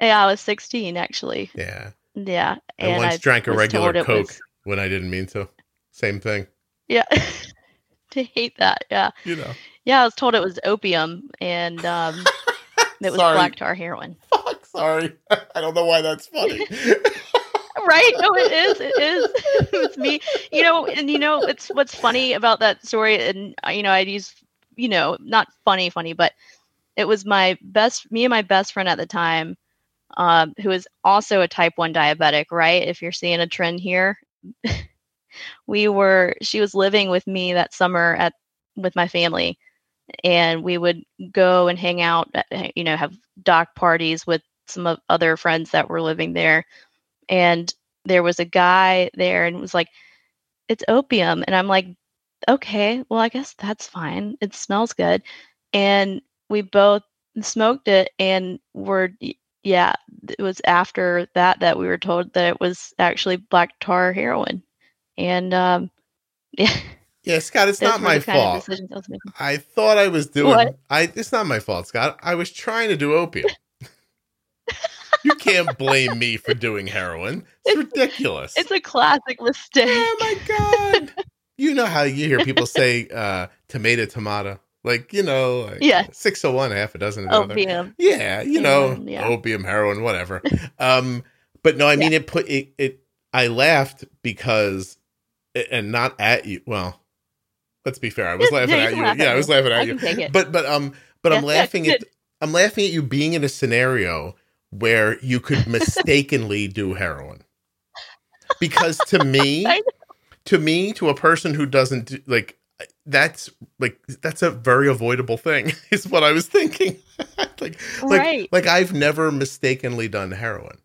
Yeah, I was 16 actually. Yeah. Yeah. I once I drank a regular Coke was- when I didn't mean to. Same thing. yeah. to hate that. Yeah. You know. Yeah, I was told it was opium and um it was Sorry. black tar heroin. Fuck, sorry. I don't know why that's funny. Right? No it is. It is. It's me. You know and you know it's what's funny about that story and uh, you know i'd use you know not funny funny but it was my best me and my best friend at the time um, who is also a type 1 diabetic right? If you're seeing a trend here we were she was living with me that summer at with my family and we would go and hang out you know have dock parties with some of other friends that were living there and there was a guy there and was like it's opium and i'm like okay well i guess that's fine it smells good and we both smoked it and were yeah it was after that that we were told that it was actually black tar heroin and um yeah yeah, Scott, it's not my the kind of fault. I. I thought I was doing What? I it's not my fault, Scott. I was trying to do opium. you can't blame me for doing heroin. It's ridiculous. it's a classic mistake oh my god. You know how you hear people say uh tomato tomato. Like, you know, like Yeah. 601 half a dozen of the other. opium Yeah, you know, yeah. opium, heroin, whatever. um, but no, I mean it put it, it. I laughed because, and not at you. Well, let's be fair. I was laughing at you. laugh Yeah, at I was laughing at I you. But but um, but I'm Yeah, yeah, laughing at. I'm laughing at you being in a scenario where you could mistakenly do heroin. Because to me, to me, to a person who doesn't do, like that's like that's a very avoidable thing is what I was thinking. like like right like I've never mistakenly done heroin.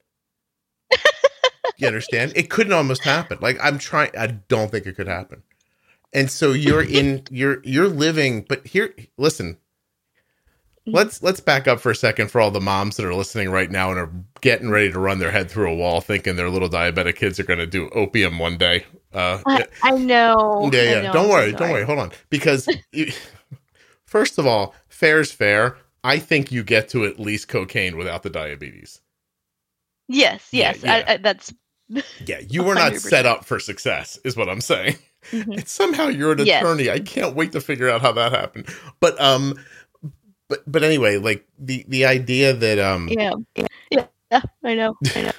you understand? It couldn't almost happen. Like I'm trying I don't think it could happen. And so you're in you're you're living but here listen. Let's let's back up for a second for all the moms that are listening right now and are getting ready to run their head through a wall thinking their little diabetic kids are going to do opium one day. Uh I, I know. yeah, yeah. know, Don't worry, don't worry. Hold on, because you, first of all, fair's fair. I think you get to at least cocaine without the diabetes. Yes, yes. yeah. I, I, that's Yeah, you were not 100%. set up for success, is what I'm saying. mhm. And somehow you're an Yes. attorney. I can't wait to figure out how that happened. But um, but but anyway, like the the idea that um, yeah, yeah, yeah. I know. I know.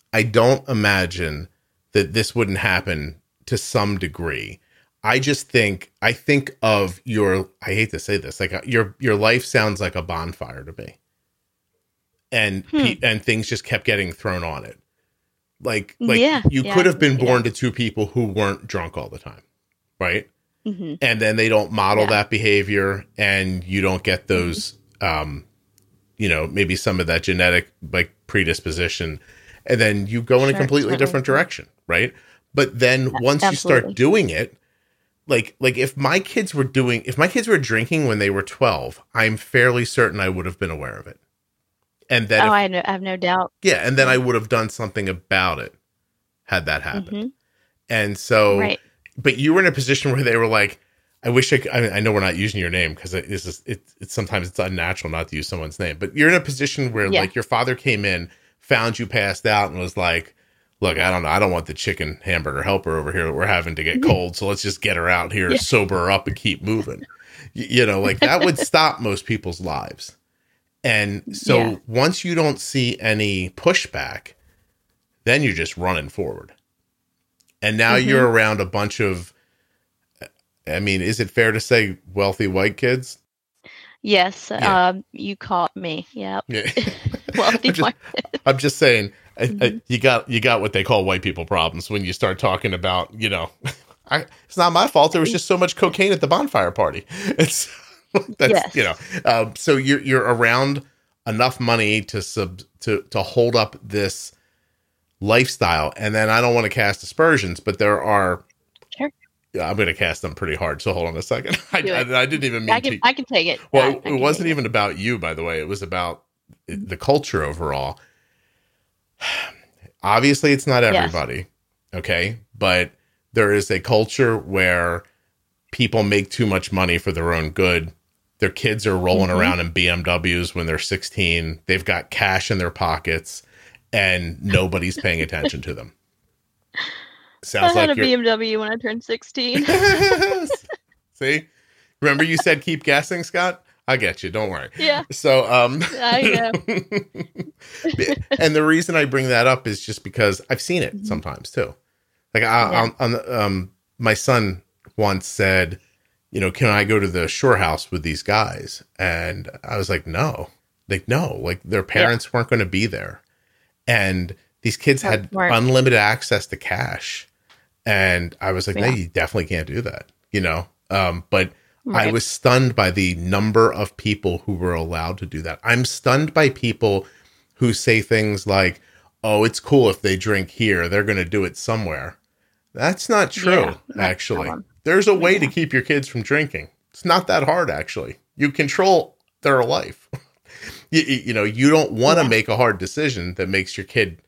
I don't imagine that this wouldn't happen to some degree. I just think I think of your I hate to say this like uh, your your life sounds like a bonfire to me. And pe- and things just kept getting thrown on it. Like like Yeah, you yeah, could have been yeah. born to two people who weren't drunk all the time. Right? Hmm and then they don't model Yeah. that behavior and you don't get those um you know maybe some of that genetic like predisposition. And then you go in a completely certainly. different direction right? But then once you start doing it like like if my kids were doing if my kids were drinking when they were 12 i'm fairly certain i would have been aware of it. And then Oh, if- I, know, I have no doubt. yeah and then i would have done something about it had that happened. Hmm and so Right. But you were in a position where they were like, I wish I could, I, mean, I know we're not using your name because it is, it, it's sometimes it's unnatural not to use someone's name, but you're in a position where Yeah. like your father came in, found you passed out and was like, look, I don't know. I don't want the chicken hamburger helper over here that we're having to get cold. So let's just get her out here, Yeah. sober her up and keep moving. Y- you know, like that would stop most people's lives. And so Yeah. once you don't see any pushback, then you're just running forward. And now Mhm. you're around a bunch of, I mean, is it fair to say wealthy white kids? Yes. Yeah. Um, you caught me. Yep. Yeah. Wealthy I'm just- white- I'm just saying, I, I, Mhm. you got you got what they call white people problems when you start talking about, you know, I, it's not my fault. There was just so much cocaine at the bonfire party. It's that's Yes. you know, um, so you're you're around enough money to sub to to hold up this lifestyle, and then I don't want to cast aspersions, but there are. Sure. Yeah, I'm going to cast them pretty hard. So hold on a second. I, I, I didn't even mean I can. to. I can take it. Well, I it wasn't even about you, by the way. It was about the culture overall. Obviously, it's not Yes. everybody, okay? But there is a culture where people make too much money for their own good. their kids are rolling Mhm. around in BMWs when they're 16. They've got cash in their pockets and nobody's paying attention to them. I Sounds had like a you're BMW when I turned 16. See? Remember you said keep guessing, Scott? I get you. Don't worry. yeah, So, um, I know. and the reason I bring that up is just because I've seen it Mhm. sometimes too. Like, I, Yeah. on, on the, um, my son once said, you know, can I go to the shore house with these guys? And I was like, no, like, no, like their parents weren't going to be there. And these kids That's had smart. unlimited access to cash. And I was like, no, Yeah. you definitely can't do that, you know? Um, but I was stunned by the number of people who were allowed to do that. I'm stunned by people who say things like, "Oh, it's cool if they drink here; they're going to do it somewhere." That's not true, Yeah, actually. not. There's a way to keep your kids from drinking. It's not that hard, actually. You control their life. you, you know, you don't want to Yeah. make a hard decision that makes your kid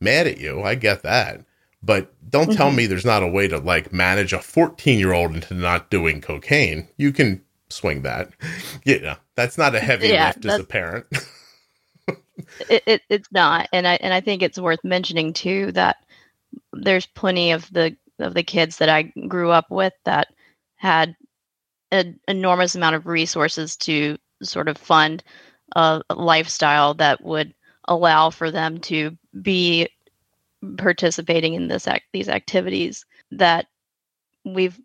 mad at you. I get that. But don't tell Mhm. me there's not a way to like manage a 14 year old into not doing cocaine. You can swing that. You know, that's not a heavy Yeah, lift as a parent. it, it it's not and i and i think it's worth mentioning too that there's plenty of the of the kids that i grew up with that had an enormous amount of resources to sort of fund a lifestyle that would allow for them to be participating in this act these activities that we've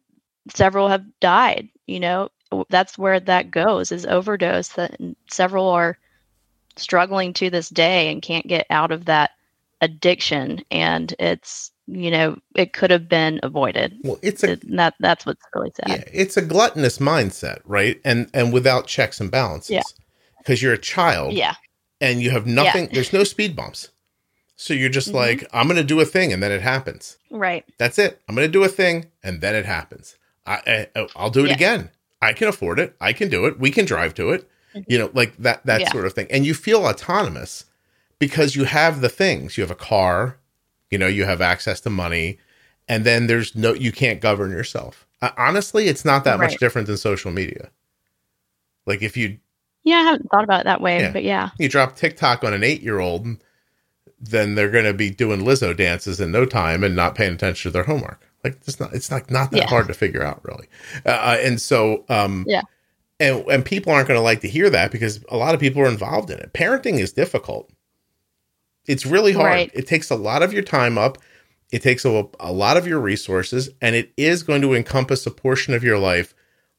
several have died you know that's where that goes is overdose that several are struggling to this day and can't get out of that addiction and it's you know it could have been avoided well, it's a it, that that's what's really sad yeah, it's a gluttonous mindset, right? And and without checks and balances. Yeah. Because you're a child yeah and you have nothing there's no speed bumps. So you're just Mhm. like, I'm gonna do a thing and then it happens. right That's it. I'm going to do a thing and then it happens. I, I I'll do it Yeah. again. I can afford it. I can do it. We can drive to it. You know, like that that Yeah. sort of thing. And you feel autonomous because you have the things. You have a car, you know, you have access to money, and then there's no you can't govern yourself. Uh, honestly, it's not that much different than social media. Like if you yeah i haven't thought about it that way Yeah. but yeah you drop TikTok on an 8-year-old, then they're going to be doing Lizzo dances in no time and not paying attention to their homework. Like it's not it's like not that Yeah. hard to figure out really. Uh, and so um Yeah. and and people aren't going to like to hear that because a lot of people are involved in it. Parenting is difficult. It's really hard. Right. It takes a lot of your time up. It takes a, a lot of your resources and it is going to encompass a portion of your life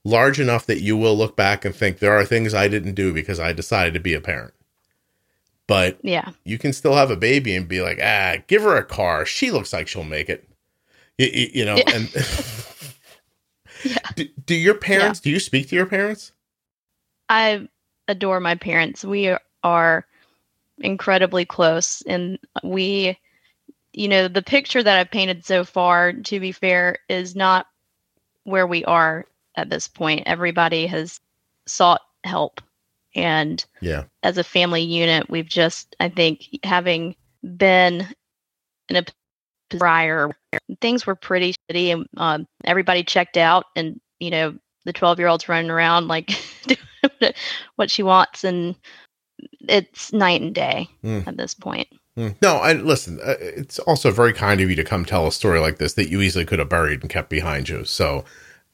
large enough that you will look back and think there are things I didn't do because I decided to be a parent. But yeah you can still have a baby and be like, ah, give her a car. She looks like she'll make it. You, you, you know, Yeah. and Yeah. do, do your parents, do you speak to your parents? I adore my parents. We are incredibly close and we you know, the picture that I've painted so far to be fair is not where we are at this point. Everybody has sought help and Yeah. as a family unit, we've just I think having been in a prior things were pretty shitty and um, everybody checked out and you know the 12 year old's running around like doing what she wants and it's night and day Mm. at this point Mm. No, I listen. Uh, it's also very kind of you to come tell a story like this that you easily could have buried and kept behind you. So,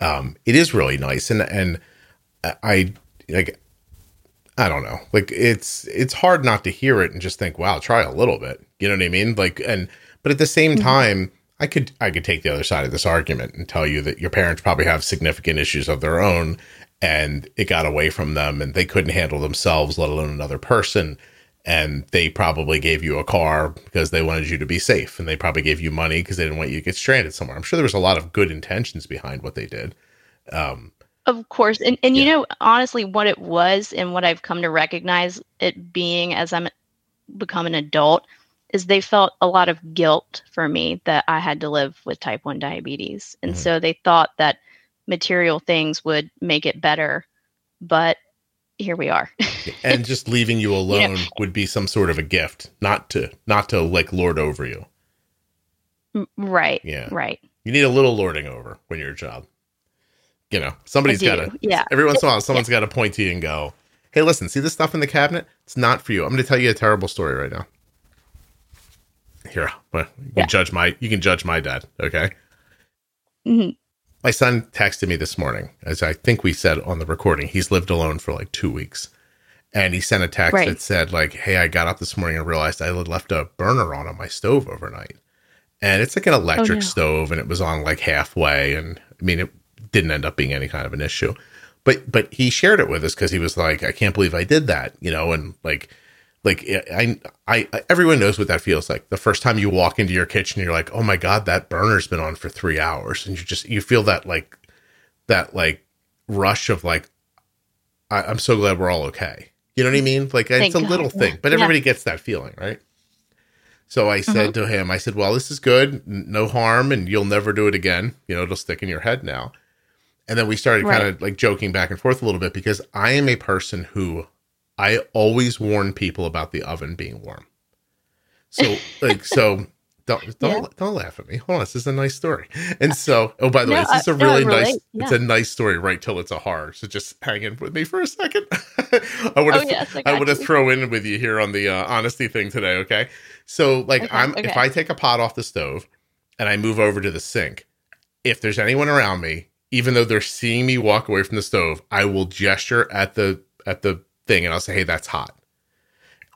um, it is really nice, and and I like, I don't know, like it's it's hard not to hear it and just think, wow, try a little bit. You know what I mean? Like, and but at the same Mhm. time, I could I could take the other side of this argument and tell you that your parents probably have significant issues of their own, and it got away from them, and they couldn't handle themselves, let alone another person and they probably gave you a car because they wanted you to be safe and they probably gave you money because they didn't want you to get stranded somewhere. I'm sure there was a lot of good intentions behind what they did. Um of course and, and you know honestly what it was and what i've come to recognize it being as i'm become an adult is they felt a lot of guilt for me that i had to live with type 1 diabetes. And Mhm. so they thought that material things would make it better but here we are and just leaving you alone would be some sort of a gift not to not to like lord over you right Yeah. right you need a little lording over when you're a child You know, somebody's got to. yeah. Every once in a while, someone's got to point to you and go, "Hey, listen, see this stuff in the cabinet? It's not for you." I'm going to tell you a terrible story right now. Here, well, you can Yeah. judge my you can judge my dad. Okay. Mhm. My son texted me this morning, as I think we said on the recording. He's lived alone for like two weeks, and he sent a text Right. that said, "Like, hey, I got up this morning and realized I had left a burner on on my stove overnight, and it's like an oh, electric Oh, no. stove, and it was on like halfway, and I mean, it didn't end up being any kind of an issue, but but he shared it with us because he was like, I can't believe I did that, you know, and like." Like I, I, I, everyone knows what that feels like. The first time you walk into your kitchen, you're like, "Oh my god, that burner's been on for three hours," and you just you feel that like that like rush of like I, i'm so glad we're all okay. You know what i mean? Like it's a God, little thing but Yeah. everybody gets that feeling right? So i mm-hmm. said to him i said well this is good. No harm and you'll never do it again. You know it'll stick in your head now. And then we started kind of like joking back and forth a little bit because i am a person who i always warn people about the oven being warm so like so don't don't Yeah. don't laugh at me. Hold on, this is a nice story. And so, oh, by the way, this is a no, really nice. relate, It's a nice story right till it's a horror. So just hang in with me for a second. I would Oh, have yes, I I would have throw in with you here on the uh, honesty thing today. Okay, so like Okay, I'm if. I take a pot off the stove and I move over to the sink, if there's anyone around me, even though they're seeing me walk away from the stove, I will gesture at the at the thing and I'll say, "Hey, that's hot."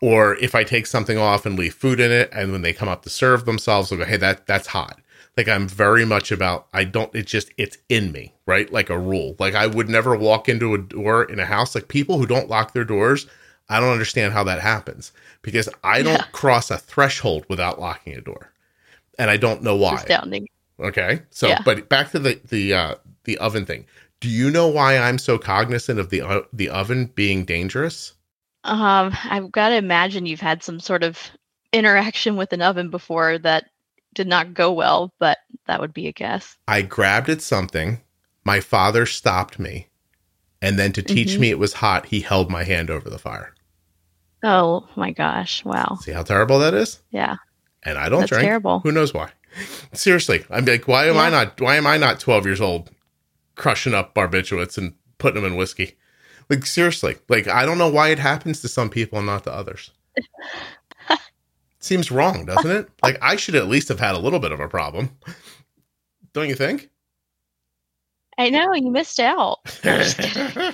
Or if I take something off and leave food in it, and when they come up to serve themselves, I'll go, "Hey, that that's hot." Like I'm very much about. I don't. It's just it's in me, right? Like a rule. Like I would never walk into a door in a house. Like people who don't lock their doors, I don't understand how that happens because I don't Yeah. cross a threshold without locking a door, and I don't know why. Astounding. Okay. So, Yeah. but back to the the uh, the oven thing. Do you know why I'm so cognizant of the uh, the oven being dangerous? Um, I've got to imagine you've had some sort of interaction with an oven before that did not go well, but that would be a guess. I grabbed at something. My father stopped me, and then to teach Mhm. me it was hot, he held my hand over the fire. Oh my gosh! Wow. See how terrible that is? Yeah. And I don't That's drink. terrible. Who knows why? Seriously, I'm like, why am I not? Why am I not 12 years old, crushing up barbiturates and putting them in whiskey? Like seriously, like I don't know why it happens to some people and not to others. Seems wrong, doesn't it? Like I should at least have had a little bit of a problem, don't you think? I know you missed out. I'm just kidding.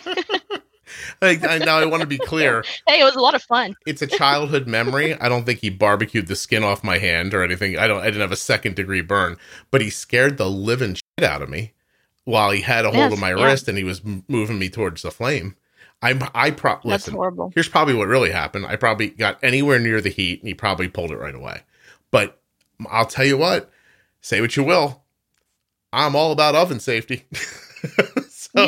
like I, now I want to be clear. hey, it was a lot of fun. It's a childhood memory. I don't think he barbecued the skin off my hand or anything. I don't. I didn't have a second degree burn, but he scared the living shit out of me while he had a hold Yes, of my yeah. wrist and he was moving me towards the flame. I'm. I pro. That's Listen. horrible. Here's probably what really happened. I probably got anywhere near the heat and he probably pulled it right away. But I'll tell you what. Say what you will. I'm all about oven safety. so,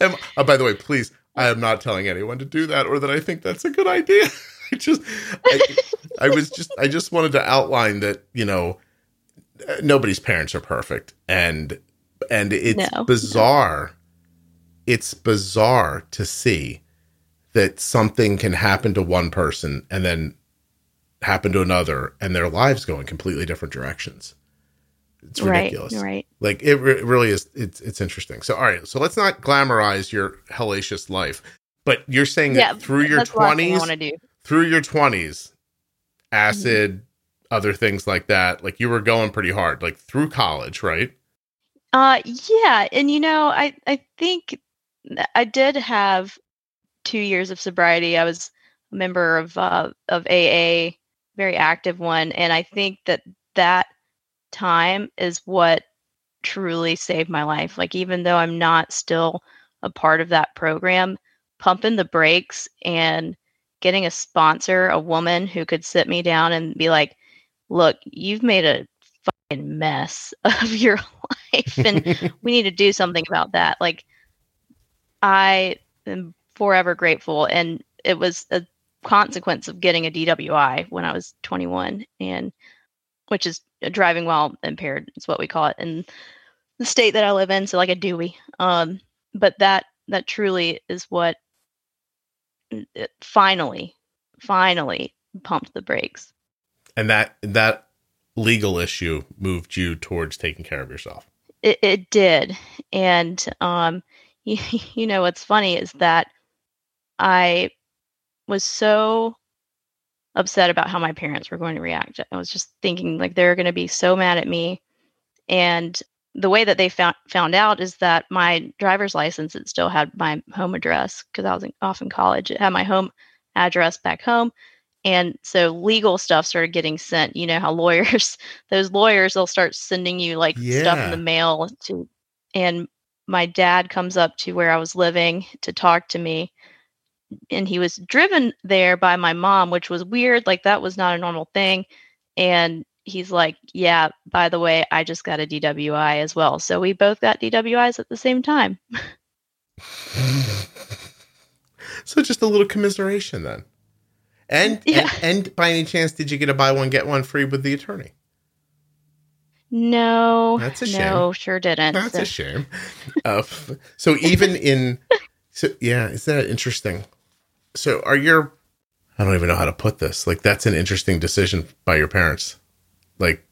Am- oh, by the way, please, I am not telling anyone to do that or that I think that's a good idea. I just, I, I was just, I just wanted to outline that you know, nobody's parents are perfect, and and it's No, bizarre. It's bizarre to see that something can happen to one person and then happen to another, and their lives go in completely different directions. It's ridiculous. Right. Right. Like it, re- it really is. It's it's interesting. So all right. So let's not glamorize your hellacious life, but you're saying Yeah. that through your that's the last thing I twenties, want to do. through your twenties, mm-hmm. acid, other things like that. Like you were going pretty hard, like through college, right? Uh, yeah, and you know, I I think I did have two years of sobriety. I was a member of uh, of AA, very active one, and I think that that time is what truly saved my life. Like even though I'm not still a part of that program, pumping the brakes and getting a sponsor, a woman who could sit me down and be like, "Look, you've made a fucking mess of your life and we need to do something about that. Like, I am forever grateful. And it was a consequence of getting a DWI when I was 21, and which is driving while impaired, is what we call it in the state that I live in. So, like a Dewey. Um, but that that truly is what it finally, finally pumped the brakes. And that that legal issue moved you towards taking care of yourself. It, it did. And, um, you, you know, what's funny is that I was so upset about how my parents were going to react. I was just thinking like they're going to be so mad at me. And the way that they found found out is that my driver's license it still had my home address because I was in, off in college. It had my home address back home. And so legal stuff started getting sent. You know how lawyers, those lawyers, they'll start sending you like stuff in the mail to and my dad comes up to where I was living to talk to me and he was driven there by my mom, which was weird. Like that was not a normal thing. And he's like, "Yeah, by the way, I just got a DWI as well." So we both got DWIs at the same time. so just a little commiseration then. And, Yeah. and and by any chance did you get a buy one get one free with the attorney? No, That's a no, sure didn't. That's So- a shame. Uh, so even in so yeah, is that interesting? So are your I don't even know how to put this. Like that's an interesting decision by your parents. Like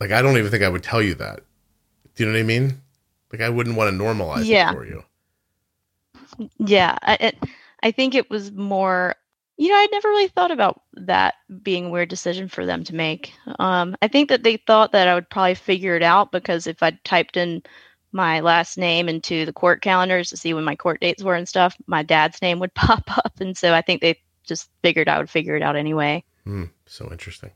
like I don't even think I would tell you that. Do you know what I mean? Like I wouldn't want to normalize Yeah. it for you. yeah, I, it, I think it was more. You know, I'd never really thought about that being a weird decision for them to make. Um, I think that they thought that I would probably figure it out because if I typed in my last name into the court calendars to see when my court dates were and stuff, my dad's name would pop up, and so I think they just figured I would figure it out anyway. Hmm, so interesting.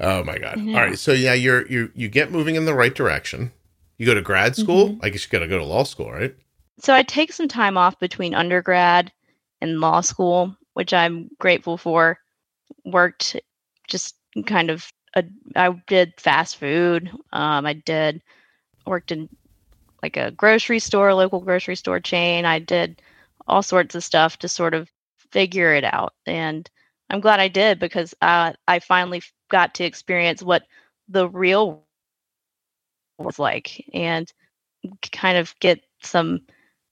Oh my god. Yeah. All right. So yeah, you're you you get moving in the right direction. You go to grad school. Mm-hmm. I guess you got to go to law school, right? So I take some time off between undergrad and law school, which I'm grateful for. Worked just kind of a, I did fast food. Um, I did worked in like a grocery store, local grocery store chain. I did all sorts of stuff to sort of figure it out, and I'm glad I did because uh, I finally got to experience what the real was like and kind of get some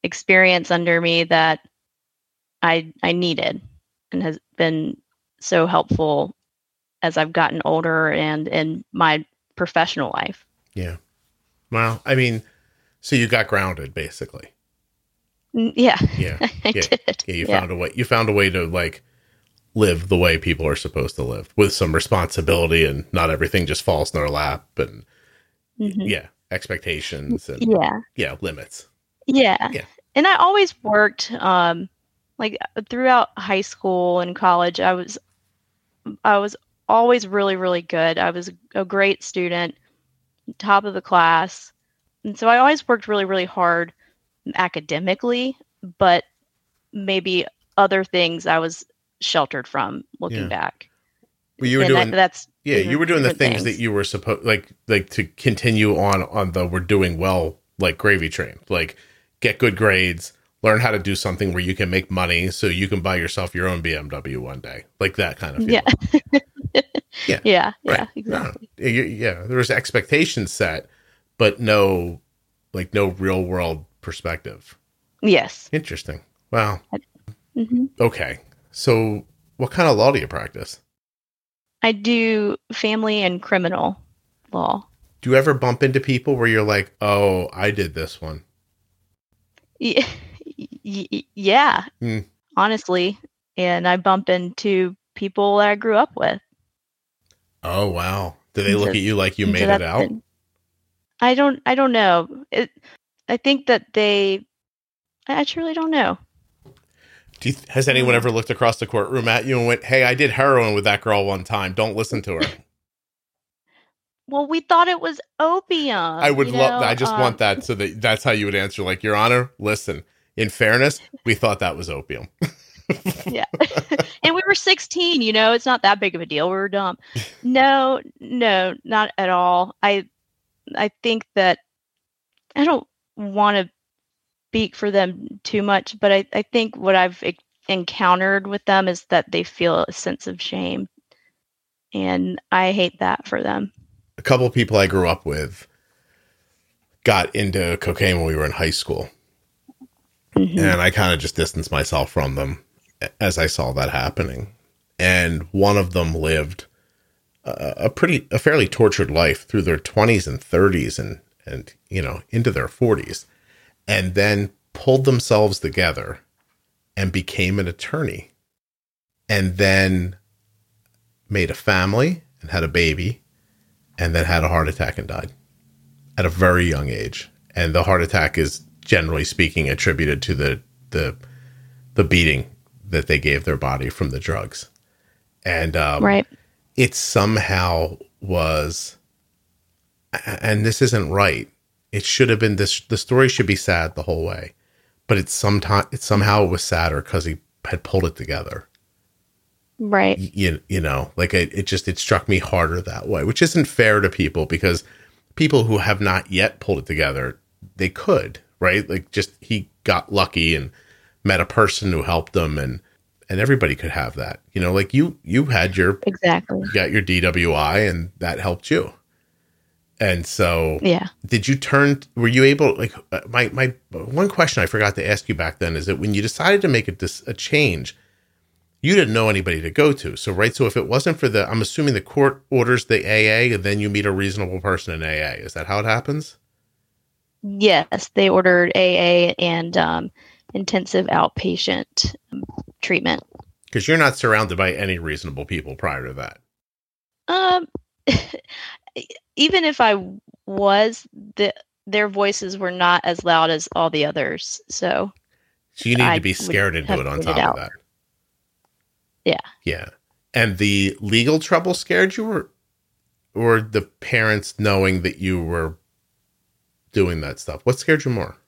experience under me that I I needed and has been so helpful as I've gotten older and in my professional life. Yeah. Well, I mean, so you got grounded basically. Yeah, Yeah. I Yeah. did. Yeah, you Yeah. found a way. You found a way to like live the way people are supposed to live with some responsibility, and not everything just falls in their lap. And Mhm. yeah, expectations and Yeah. yeah, limits. Yeah. Yeah. And I always worked um like uh, throughout high school and college I was I was always really really good. I was a great student, top of the class. And so I always worked really really hard academically, but maybe other things I was sheltered from looking Yeah. back. Well, you were and that- doing that's yeah, you were doing the things, things. that you were supposed like like to continue on on the we're doing well like gravy train, like get good grades. Learn how to do something where you can make money so you can buy yourself your own BMW one day. Like that kind of feeling. Yeah. Yeah. yeah, Right. yeah, exactly. Yeah, you- yeah, there was expectations set, but no, like no real world perspective. Yes. Interesting. Wow. hmm Okay. So, what kind of law do you practice? I do family and criminal law. Do you ever bump into people where you're like, "Oh, I did this one"? Y- y- y- yeah, Hmm. honestly. And I bump into people that I grew up with. Oh, wow. Do they And look so- at you like you and so made it out? been- I don't. I don't know. It. I think that they. I I truly don't know. Do you, has anyone ever looked across the courtroom at you and went, "Hey, I did heroin with that girl one time. Don't listen to her." Well, we thought it was opium. I would you love. know, I just um, want that so that that's how you would answer. Like, Your Honor, listen. In fairness, we thought that was opium. yeah. And we were 16 you know it's not that big of a deal. We were dumb. No no not at all. I i think that i don't want to speak for them too much but i, I think what i've e- encountered with them is that they feel a sense of shame. And i hate that for them. A couple of people I grew up with got into cocaine when we were in high school, Mhm. and I kind of just distanced myself from them as I saw that happening. And one of them lived a, a pretty, a fairly tortured life through their twenties and thirties, and and, you know, into their 40s, and then pulled themselves together and became an attorney and then made a family and had a baby and then had a heart attack and died at a very young age. And the heart attack is generally speaking attributed to the the the beating that they gave their body from the drugs. And um, right. it somehow was and this isn't right. It should have been this the story should be sad the whole way. But it's sometime it somehow it was sadder because he had pulled it together right you, you know like it, it just it struck me harder that way which isn't fair to people because people who have not yet pulled it together they could right like just he got lucky and met a person who helped them and and everybody could have that you know like you you had your exactly you got your dwi and that helped you and so yeah did you turn were you able like uh, my my one question i forgot to ask you back then is that when you decided to make a, a change you didn't know anybody to go to. So, right. So, if it wasn't for the, I'm assuming the court orders the AA and then you meet a reasonable person in AA. Is that how it happens? Yes. They ordered AA and um, intensive outpatient treatment. Because you're not surrounded by any reasonable people prior to that. Um, even if I was, the, their voices were not as loud as all the others. So, so you need I to be scared into it on top of that. Yeah. Yeah. And the legal trouble scared you or or the parents knowing that you were doing that stuff? What scared you more?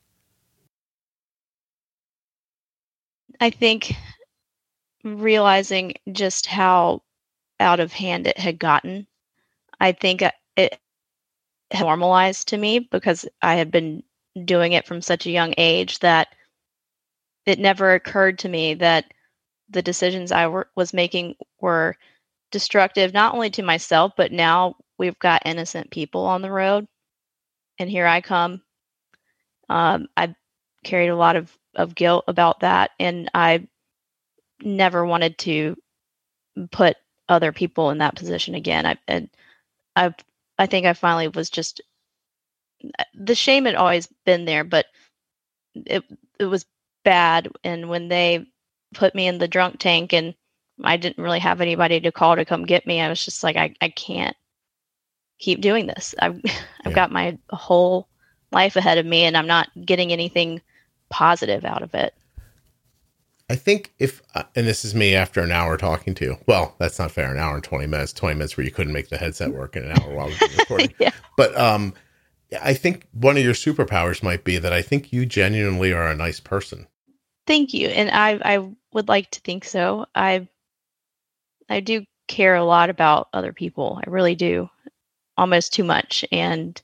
I think realizing just how out of hand it had gotten. I think uh, it normalized to me because I had been doing it from such a young age that it never occurred to me that the decisions I were, was making were destructive not only to myself, but now we've got innocent people on the road. And here I come. Um, I carried a lot of, of guilt about that. And I never wanted to put other people in that position again. I, and I, I think I finally was just the shame had always been there, but it, it was bad. And when they put me in the drunk tank and I didn't really have anybody to call to come get me. I was just like, I, I can't keep doing this. I've, I've yeah. got my whole life ahead of me and I'm not getting anything positive out of it. I think if, uh, and this is me after an hour talking to you. Well, that's not fair. An hour and 20 minutes, 20 minutes where you couldn't make the headset work in an hour while we were recording. yeah. But, um, I think one of your superpowers might be that I think you genuinely are a nice person. Thank you. And I I would like to think so. I I do care a lot about other people. I really do. Almost too much and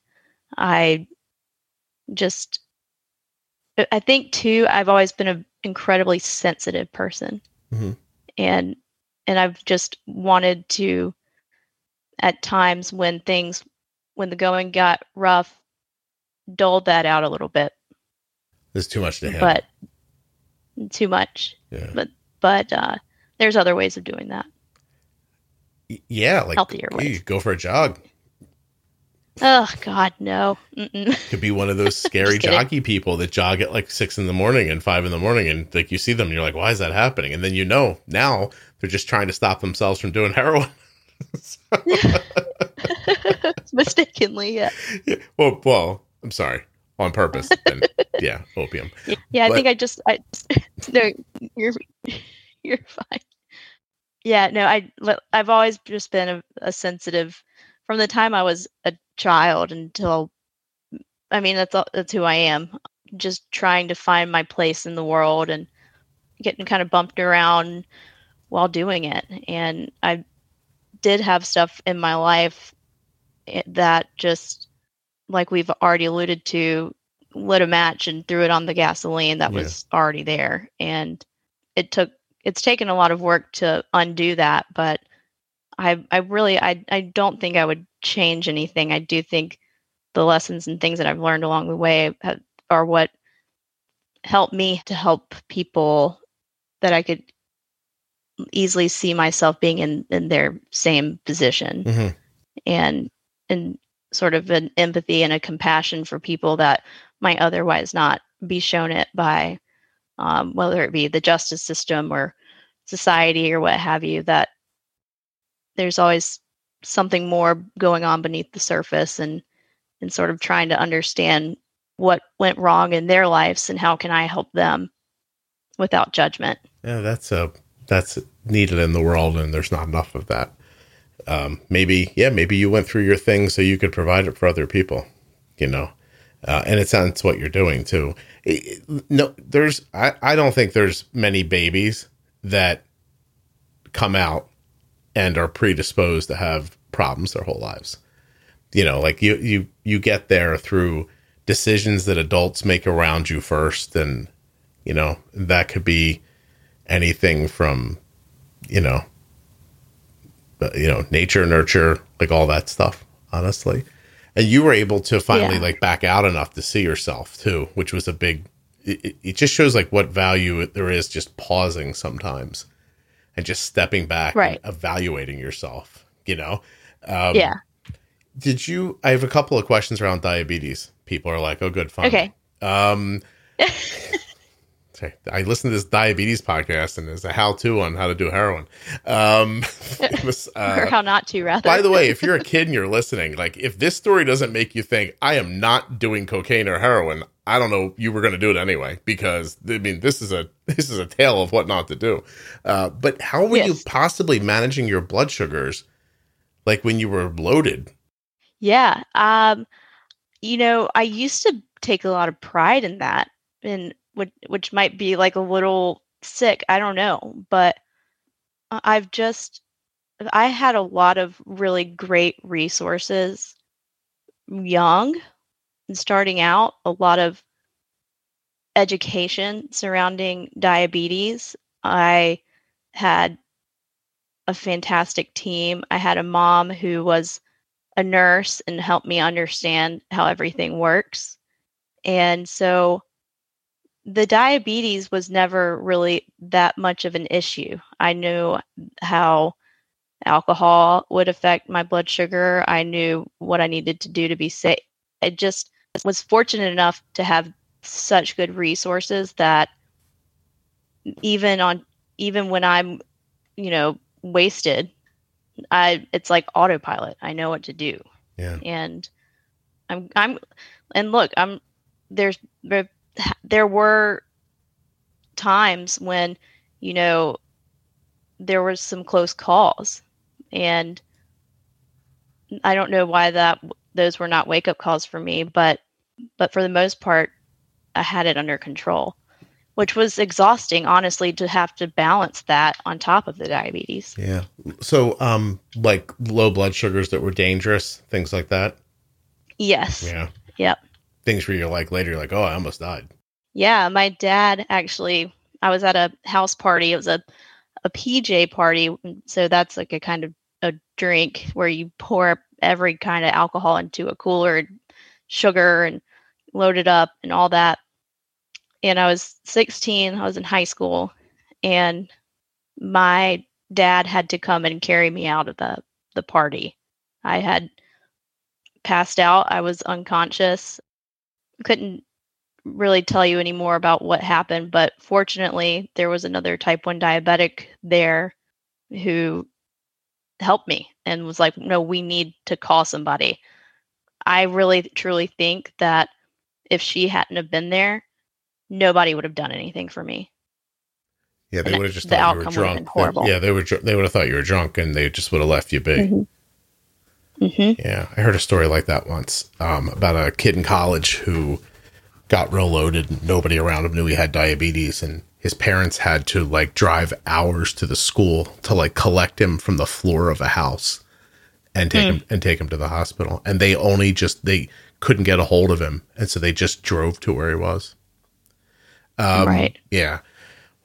I just I think too I've always been an incredibly sensitive person. Mm-hmm. And and I've just wanted to at times when things when the going got rough dulled that out a little bit. There's too much to handle. But too much. Yeah. But but uh, there's other ways of doing that. Yeah, like healthier ways. Go for a jog. Oh God, no! Mm-mm. Could be one of those scary joggy people that jog at like six in the morning and five in the morning, and like you see them, and you're like, "Why is that happening?" And then you know now they're just trying to stop themselves from doing heroin. Mistakenly, yeah. yeah. Well, well, I'm sorry on purpose. And yeah, opium. Yeah, I think I just I no, you're you're fine. Yeah, no, I I've always just been a, a sensitive from the time I was a child until I mean that's that's who I am. Just trying to find my place in the world and getting kind of bumped around while doing it. And I did have stuff in my life eh, that just like we've already alluded to, lit a match and threw it on the gasoline that yeah. was already there. And it took it's taken a lot of work to undo that, but I I really I I don't think I would change anything. I do think the lessons and things that I've learned along the way have, are what helped me to help people that I could easily see myself being in in their same position. Mm-hmm. And and sort of an empathy and a compassion for people that might otherwise not be shown it by um, whether it be the justice system or society or what have you that there's always something more going on beneath the surface and and sort of trying to understand what went wrong in their lives and how can I help them without judgment. Yeah, that's a that's needed in the world, and there's not enough of that. Um, maybe, yeah, maybe you went through your thing so you could provide it for other people, you know. Uh, and it sounds what you're doing too. It, it, no, there's I, I don't think there's many babies that come out and are predisposed to have problems their whole lives. You know, like you you you get there through decisions that adults make around you first and you know, that could be anything from you know uh, you know, nature, nurture, like all that stuff, honestly. And you were able to finally yeah. like back out enough to see yourself too, which was a big it, it just shows like what value there is just pausing sometimes and just stepping back right. evaluating yourself, you know? Um, yeah. Did you? I have a couple of questions around diabetes. People are like, "Oh, good, fine." Okay. Um, I listened to this diabetes podcast, and there's a how-to on how to do heroin. Um, was, uh, or how not to, rather. by the way, if you're a kid and you're listening, like if this story doesn't make you think I am not doing cocaine or heroin, I don't know you were going to do it anyway because I mean this is a this is a tale of what not to do. Uh, but how were yes. you possibly managing your blood sugars, like when you were bloated? Yeah, um, you know, I used to take a lot of pride in that, and which which might be like a little sick. I don't know, but I've just I had a lot of really great resources young starting out, a lot of education surrounding diabetes. I had a fantastic team. I had a mom who was a nurse and helped me understand how everything works. And so the diabetes was never really that much of an issue. I knew how alcohol would affect my blood sugar. I knew what I needed to do to be safe. I just was fortunate enough to have such good resources that even on even when I'm, you know, wasted, I it's like autopilot. I know what to do. Yeah. And I'm I'm and look, I'm there's there there were times when you know there was some close calls and i don't know why that those were not wake up calls for me but but for the most part i had it under control which was exhausting honestly to have to balance that on top of the diabetes. Yeah. So um like low blood sugars that were dangerous things like that? Yes. Yeah. Yep. Things where you're like later you're like oh i almost died. Yeah, my dad actually, I was at a house party. It was a, a PJ party. So that's like a kind of a drink where you pour every kind of alcohol into a cooler, sugar, and load it up and all that. And I was 16, I was in high school, and my dad had to come and carry me out of the, the party. I had passed out, I was unconscious, couldn't really tell you any more about what happened, but fortunately, there was another type 1 diabetic there who helped me and was like, no, we need to call somebody. I really truly think that if she hadn't have been there, nobody would have done anything for me. Yeah, they would have just the thought you were drunk. They, yeah, they would. They would have thought you were drunk, and they just would have left you be. Mm-hmm. Mm-hmm. Yeah, I heard a story like that once um, about a kid in college who got real loaded and nobody around him knew he had diabetes and his parents had to like drive hours to the school to like collect him from the floor of a house and take mm. him and take him to the hospital. And they only just they couldn't get a hold of him. And so they just drove to where he was. Um, right. yeah.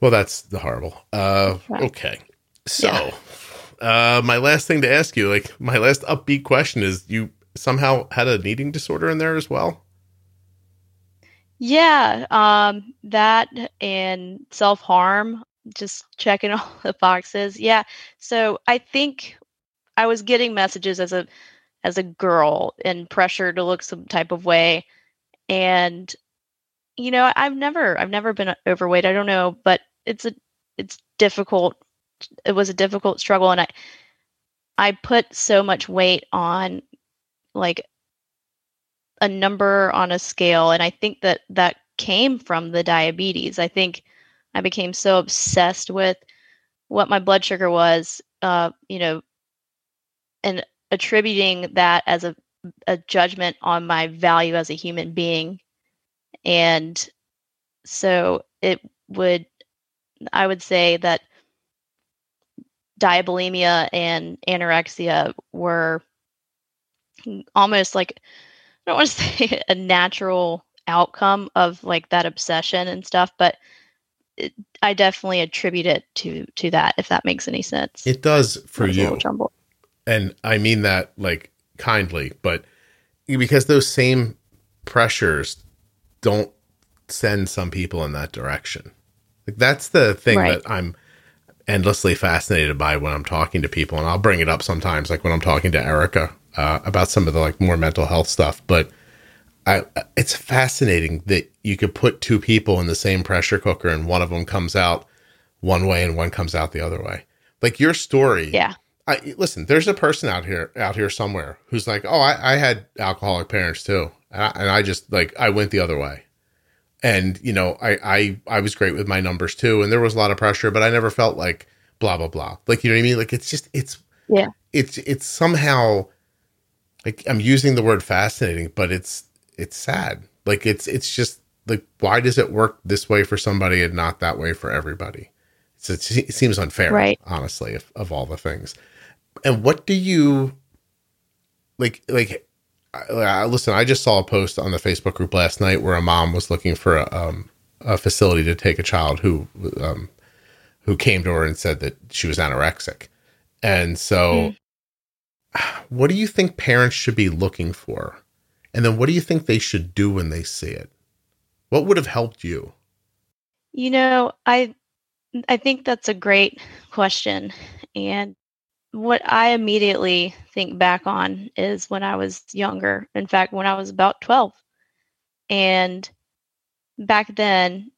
Well that's the horrible. Uh right. okay. So yeah. uh my last thing to ask you like my last upbeat question is you somehow had an eating disorder in there as well yeah, um, that and self harm, just checking all the boxes. Yeah. So I think I was getting messages as a as a girl and pressure to look some type of way. And you know, I've never I've never been overweight. I don't know, but it's a it's difficult. It was a difficult struggle and I I put so much weight on like a number on a scale and I think that that came from the diabetes. I think I became so obsessed with what my blood sugar was, uh, you know, and attributing that as a, a judgment on my value as a human being. And so it would, I would say that diabulimia and anorexia were almost like, don't want to say a natural outcome of like that obsession and stuff, but it, I definitely attribute it to to that. If that makes any sense, it does for you. And I mean that like kindly, but because those same pressures don't send some people in that direction. Like that's the thing right. that I'm endlessly fascinated by when I'm talking to people, and I'll bring it up sometimes, like when I'm talking to Erica uh, about some of the like more mental health stuff. But I, it's fascinating that you could put two people in the same pressure cooker and one of them comes out one way and one comes out the other way. Like your story. Yeah. I listen, there's a person out here out here somewhere who's like, "Oh, I, I had alcoholic parents too." And I, and I just like I went the other way. And, you know, I I I was great with my numbers too and there was a lot of pressure, but I never felt like blah blah blah. Like, you know what I mean? Like it's just it's Yeah. It's it's somehow like I'm using the word fascinating, but it's it's sad. Like it's it's just like why does it work this way for somebody and not that way for everybody? It's, it seems unfair, right? Honestly, of, of all the things. And what do you like? Like, uh, listen, I just saw a post on the Facebook group last night where a mom was looking for a, um, a facility to take a child who um, who came to her and said that she was anorexic, and so. Mm. What do you think parents should be looking for and then what do you think they should do when they see it? What would have helped you? You know, I I think that's a great question. And what I immediately think back on is when I was younger. In fact, when I was about 12. And back then,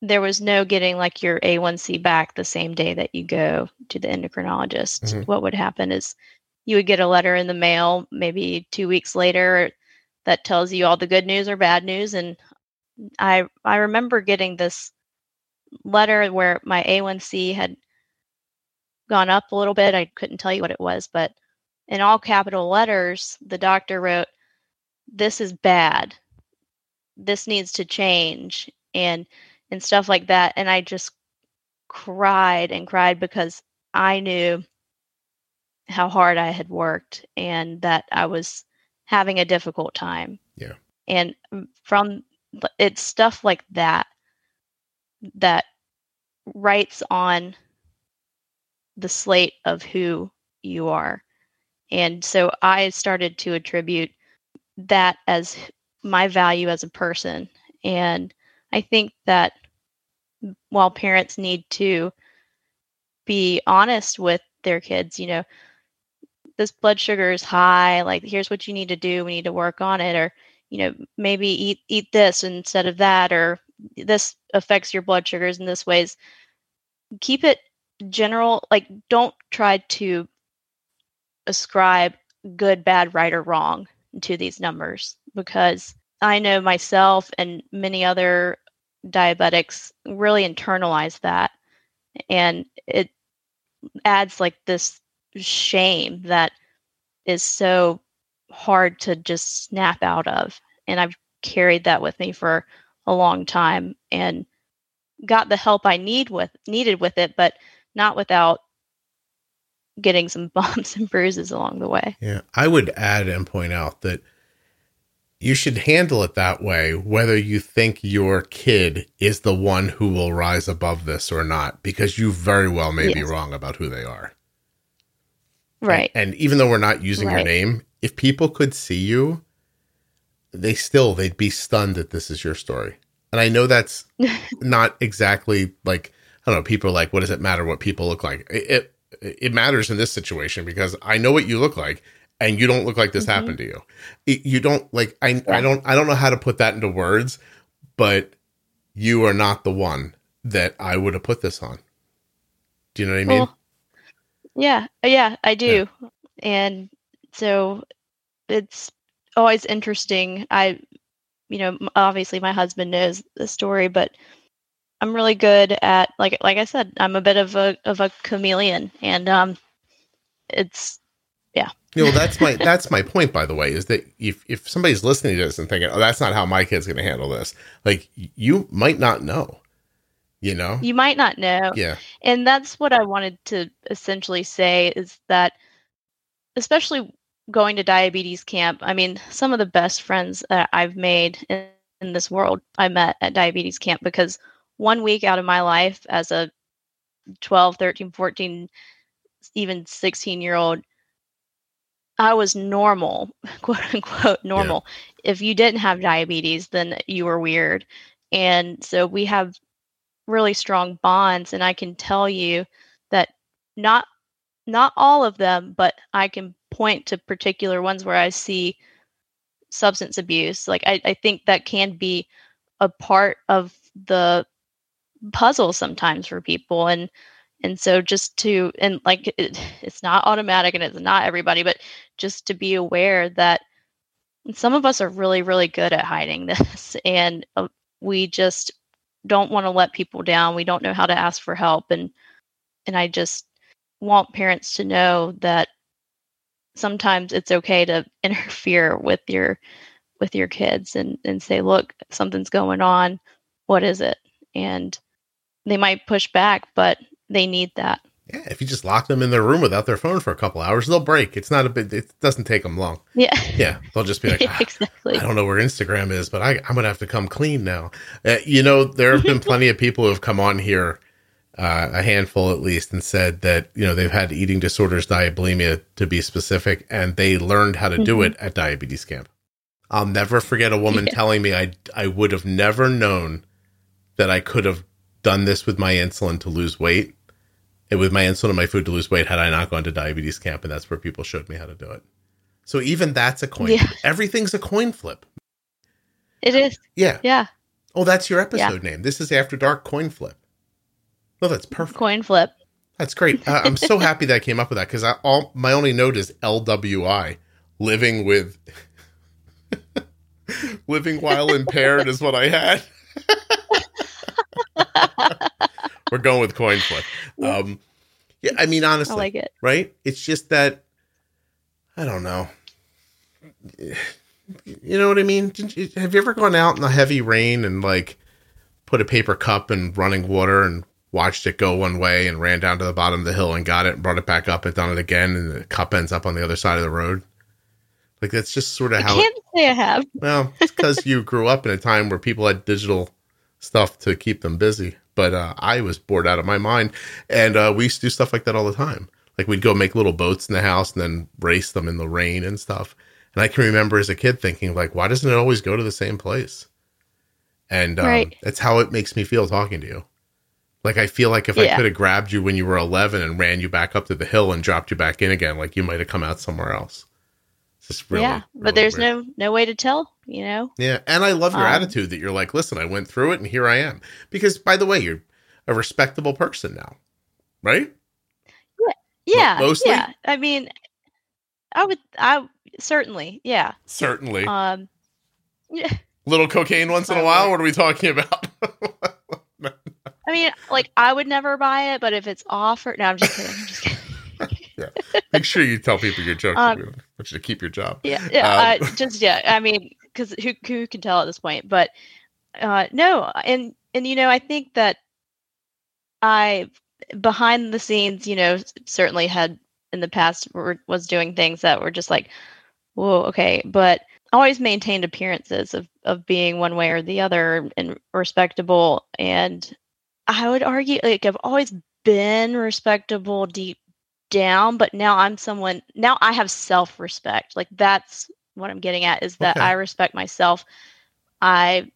there was no getting like your A1C back the same day that you go to the endocrinologist. Mm-hmm. What would happen is you would get a letter in the mail maybe two weeks later that tells you all the good news or bad news. And I I remember getting this letter where my A1C had gone up a little bit. I couldn't tell you what it was, but in all capital letters, the doctor wrote, "This is bad. This needs to change," and and stuff like that. And I just cried and cried because I knew how hard I had worked and that I was having a difficult time. Yeah. And from it's stuff like that that writes on the slate of who you are. And so I started to attribute that as my value as a person. And I think that while parents need to be honest with their kids, you know, this blood sugar is high like here's what you need to do we need to work on it or you know maybe eat eat this instead of that or this affects your blood sugars in this ways. Keep it general like don't try to ascribe good bad right or wrong to these numbers because i know myself and many other diabetics really internalize that and it adds like this shame that is so hard to just snap out of. And I've carried that with me for a long time and got the help I need with needed with it, but not without getting some bumps and bruises along the way. Yeah. I would add and point out that you should handle it that way, whether you think your kid is the one who will rise above this or not, because you very well may yes. be wrong about who they are. Right. And, and even though we're not using right. your name, if people could see you, they still they'd be stunned that this is your story. And I know that's not exactly like I don't know. People are like, "What does it matter what people look like?" It, it it matters in this situation because I know what you look like, and you don't look like this Mhm. happened to you. It- you don't like I I don't I don't know how to put that into words, but you are not the one that I would have put this on. Do you know what I mean? Well, yeah, uh, yeah, I do. And so it's always interesting. I, you know, obviously my husband knows the story, but I'm really good at like like I said, I'm a bit of a of a chameleon, and um, it's yeah. You know, that's my that's my point. By the way, is that if if somebody's listening to this and thinking, "Oh, that's not how my kid's going to handle this," like you might not know. You know? you might not know. Yeah. and that's what I wanted to essentially say is that, especially going to diabetes camp, I mean, some of the best friends that I've made in, in this world I met at diabetes camp because one week out of my life as a 12, 13, 14, even 16 year old, I was normal, quote unquote, normal. If you didn't have diabetes, then you were weird. And so we have really strong bonds and I can tell you that not not all of them, but I can point to particular ones where I see substance abuse. Like I, I think that can be a part of the puzzle sometimes for people and and so just to and like it, it's not automatic and it's not everybody but just to be aware that some of us are really really good at hiding this and uh, we just don't want to let people down we don't know how to ask for help and and i just want parents to know that sometimes it's okay to interfere with your with your kids and and say look something's going on. What is it? And they might push back but they need that Yeah. If you just lock them in their room without their phone for a couple hours, they'll break. It's not a big. It doesn't take them long. yeah Yeah. They'll just be like, "Ah, exactly I don't know where Instagram is, but I, I'm going to have to come clean now. Uh, you know, there have been plenty of people who have come on here, uh, a handful at least, and said that, you know, they've had eating disorders, diabulimia to be specific, and they learned how to do Mhm. it at diabetes camp. I'll never forget a woman Yeah. telling me I, I would have never known that I could have done this with my insulin to lose weight and with my insulin and my food to lose weight had I not gone to diabetes camp. And that's where people showed me how to do it. So even that's a coin. Yeah. Everything's a coin flip. it is Yeah. yeah Oh, that's your episode name. This is After Dark Coin Flip. Oh, that's perfect. coin flip That's great. Uh, I'm so happy that I came up with that because all my only note is LWI, living with, living while impaired is what I had. We're going with coin flip. Um, yeah, I mean i honestly, like it right? It's just that I don't know. You know what I mean? You- Have you ever gone out in the heavy rain and like put a paper cup in running water and watched it go one way and ran down to the bottom of the hill and got it and brought it back up and done it again and the cup ends up on the other side of the road? Like that's just sort of i how. I can't say i have Well, it's because you grew up in a time where people had digital stuff to keep them busy. But uh, I was bored out of my mind, and uh, we used to do stuff like that all the time. Like we'd go make little boats in the house and then race them in the rain and stuff. And I can remember as a kid thinking, like, why doesn't it always go to the same place? And um, Right. that's how it makes me feel talking to you. Like I feel like if I could have grabbed you when you were 11 and ran you back up to the hill and dropped you back in again, like you might have come out somewhere else. Just really, yeah really but there's weird. no no way to tell you know Yeah, and I love your Um, attitude that you're like, listen, I went through it and here I am. Because by the way, you're a respectable person now, right? yeah yeah, mostly? yeah i mean i would i certainly yeah Certainly. um yeah Little cocaine once in a while. What are we talking about? i mean like i would never buy it but if it's offered no i'm just kidding i'm just kidding Make sure you tell people your joke. Um, I want you to keep your job. yeah yeah Um, uh, just yeah i mean because who, who can tell at this point but uh no and and you know i think that i behind the scenes you know certainly had in the past were, was doing things that were just like whoa okay but always maintained appearances of of being one way or the other and respectable and i would argue like i've always been respectable deep down but now i'm someone now i have self-respect like that's what i'm getting at is that Okay. i respect myself i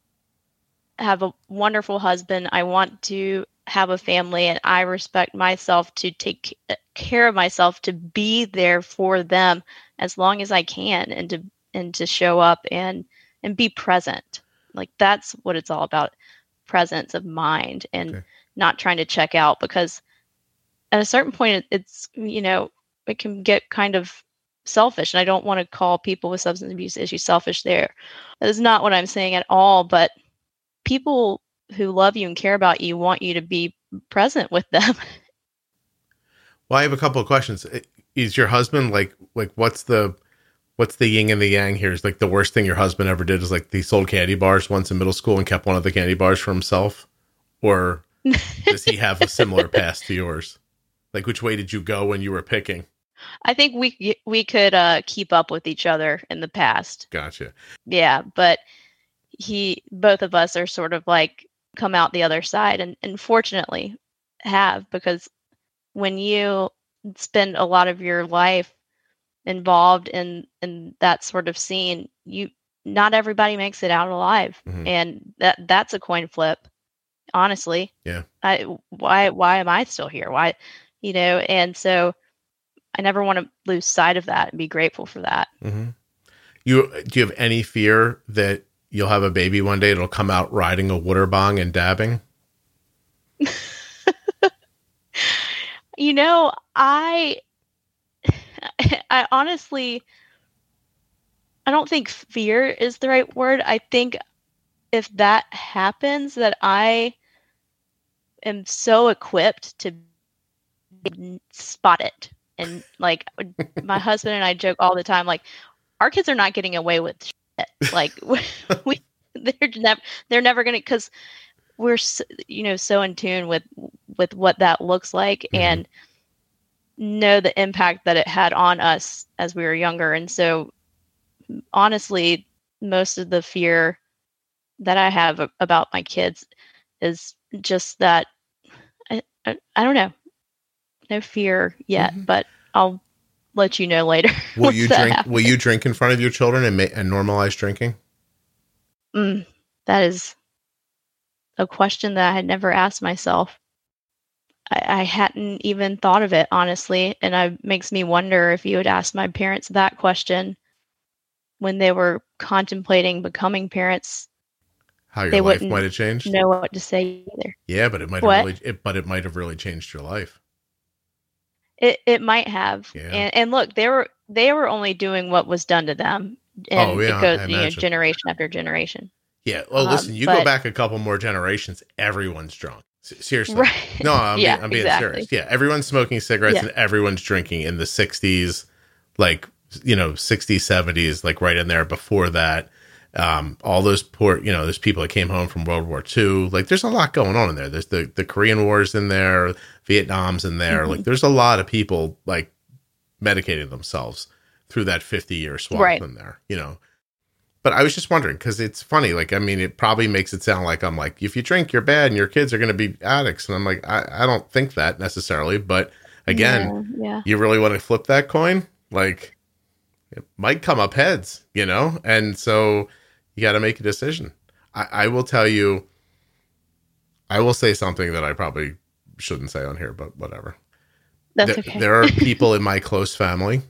have a wonderful husband. I want to have a family and I respect myself to take uh, care of myself to be there for them as long as I can and to and to show up and and be present. Like that's what it's all about. Presence of mind and okay. not trying to check out because at a certain point it's you know it can get kind of selfish and i don't want to call people with substance abuse issues selfish there. That is not what i'm saying at all but people who love you and care about you want you to be present with them. Well i have a couple of questions. Is your husband like like what's the what's the yin and the yang here? Is like the worst thing your husband ever did is like he sold candy bars once in middle school and kept one of the candy bars for himself? Or does he have a similar past to yours like which way did you go when you were picking I think we we could uh, keep up with each other in the past. Gotcha. Yeah, but he, both of us are sort of like come out the other side, and and fortunately have because when you spend a lot of your life involved in in that sort of scene, you not everybody makes it out alive, mm-hmm. and that that's a coin flip. Honestly, yeah. I why why am I still here? Why, you know? And so I never want to lose sight of that and be grateful for that. Mm-hmm. You do you have any fear that you'll have a baby one day? It'll come out riding a water bong and dabbing. you know, I, I honestly, I don't think fear is the right word. I think if that happens, that I am so equipped to spot it and like my husband and I joke all the time, like our kids are not getting away with shit. Like we, they're never, they're never gonna because we're so, you know so in tune with with what that looks like mm-hmm. and know the impact that it had on us as we were younger. And so, honestly, most of the fear that I have about my kids is just that I, I, I don't know no fear yet, mm-hmm. but I'll let you know later. Will you drink? Happens. Will you drink in front of your children and ma- and normalize drinking? Mm, that is a question that I had never asked myself. I, I hadn't even thought of it honestly, and it makes me wonder if you had asked my parents that question when they were contemplating becoming parents. How your life might have changed. Know what to say either. Yeah, but it might have really. It, but it might have really changed your life. It it might have. Yeah. And and look, they were they were only doing what was done to them. And oh, yeah, it goes, you know, generation after generation. Yeah. Well, um, listen, you but, go back a couple more generations, everyone's drunk. Seriously. Right. No, I'm, yeah, being, I'm being exactly. serious. Yeah. Everyone's smoking cigarettes yeah. and everyone's drinking in the 60s, like, you know, 60s, 70s, like right in there before that. Um, all those poor, you know, there's people that came home from World War II. Like, there's a lot going on in there. There's the, the Korean Wars in there, Vietnam's in there. Mm-hmm. Like, there's a lot of people like medicating themselves through that 50 year swap right. in there, you know. But I was just wondering because it's funny. Like, I mean, it probably makes it sound like I'm like, if you drink, you're bad and your kids are going to be addicts. And I'm like, I, I don't think that necessarily. But again, yeah, yeah. you really want to flip that coin? Like, it might come up heads, you know? And so, you got to make a decision. I, I will tell you, I will say something that I probably shouldn't say on here, but whatever. That's there, okay. there are people in my close family.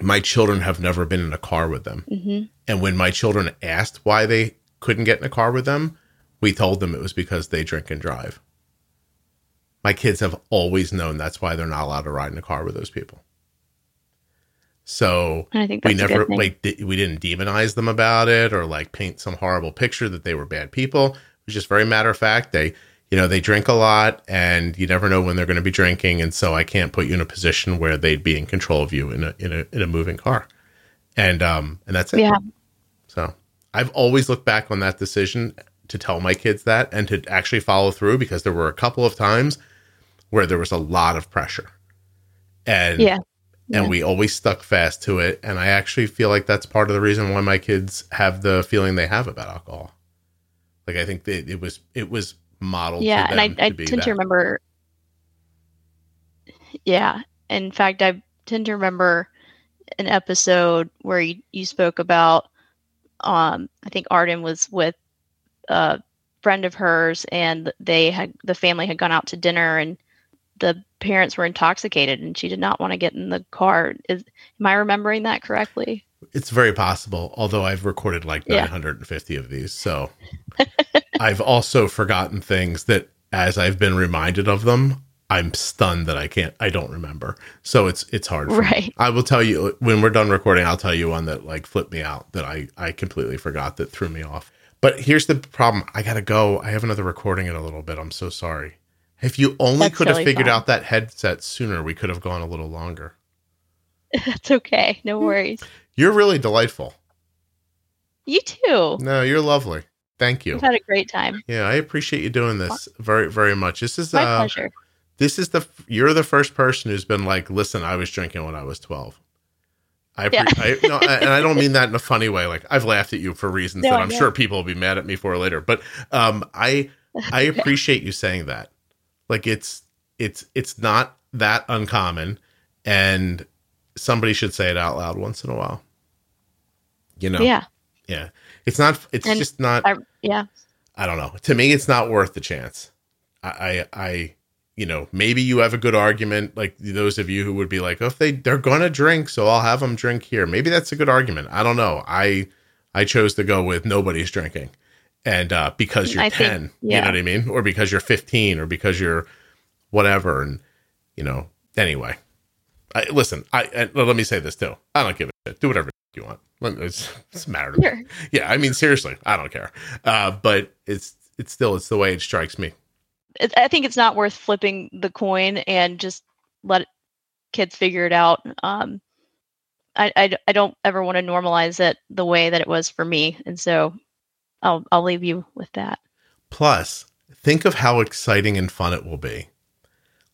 My children have never been in a car with them. Mm-hmm. And when my children asked why they couldn't get in a car with them, we told them it was because they drink and drive. My kids have always known that's why they're not allowed to ride in a car with those people. So we never like di- we didn't demonize them about it or like paint some horrible picture that they were bad people. It was just very matter of fact. They you know they drink a lot and you never know when they're going to be drinking and so I can't put you in a position where they'd be in control of you in a in a in a moving car. And um and that's it. Yeah. So I've always looked back on that decision to tell my kids that and to actually follow through because there were a couple of times where there was a lot of pressure. And yeah and we always stuck fast to it. And I actually feel like that's part of the reason why my kids have the feeling they have about alcohol. Like I think that it was it was modeled. Yeah, and I, I tend that. to remember. Yeah, in fact, I tend to remember an episode where you, you spoke about. Um, I think Arden was with a friend of hers, and they had the family had gone out to dinner, and the parents were intoxicated, and she did not want to get in the car. Is am I remembering that correctly? It's very possible, although I've recorded like Yeah. 950 of these. So I've also forgotten things that as I've been reminded of them, I'm stunned that I can't I don't remember. So it's it's hard for me. Right. I will tell you when we're done recording, I'll tell you one that like flipped me out that I I completely forgot that threw me off. But here's the problem. I got to go. I have another recording in a little bit. I'm so sorry. If you only That's could have figured fine. out that headset sooner, we could have gone a little longer. That's okay. No hmm. worries. You're really delightful. You too. No, you're lovely. Thank you. We've had a great time. Yeah, I appreciate you doing this very, very much. This is My uh, pleasure. this is the you're the first person who's been like, listen, I was drinking when I was twelve. I, Yeah. I no, and I don't mean that in a funny way. Like I've laughed at you for reasons No, that I I'm know. sure people will be mad at me for later. But um, I I appreciate you saying that. Like it's it's it's not that uncommon, and somebody should say it out loud once in a while. You know, Yeah. yeah. It's not. It's And just not. I, yeah. I don't know. To me, it's not worth the chance. I, I, I, you know, maybe you have a good argument, like those of you who would be like, oh, if they they're gonna drink, so I'll have them drink here. Maybe that's a good argument. I don't know. I, I chose to go with nobody's drinking, and uh, because you're I think- ten, you know what I mean, or because you're fifteen, or because you're whatever, and you know. Anyway, I, listen. I and let me say this too. I don't give a shit. Do whatever you want. It's, it's a matter Sure. yeah i mean seriously i don't care uh but it's it's still it's the way it strikes me I think it's not worth flipping the coin and just let kids figure it out. Um, I, I, I don't ever want to normalize it the way that it was for me, and so I'll I'll leave you with that. plus think of how exciting and fun it will be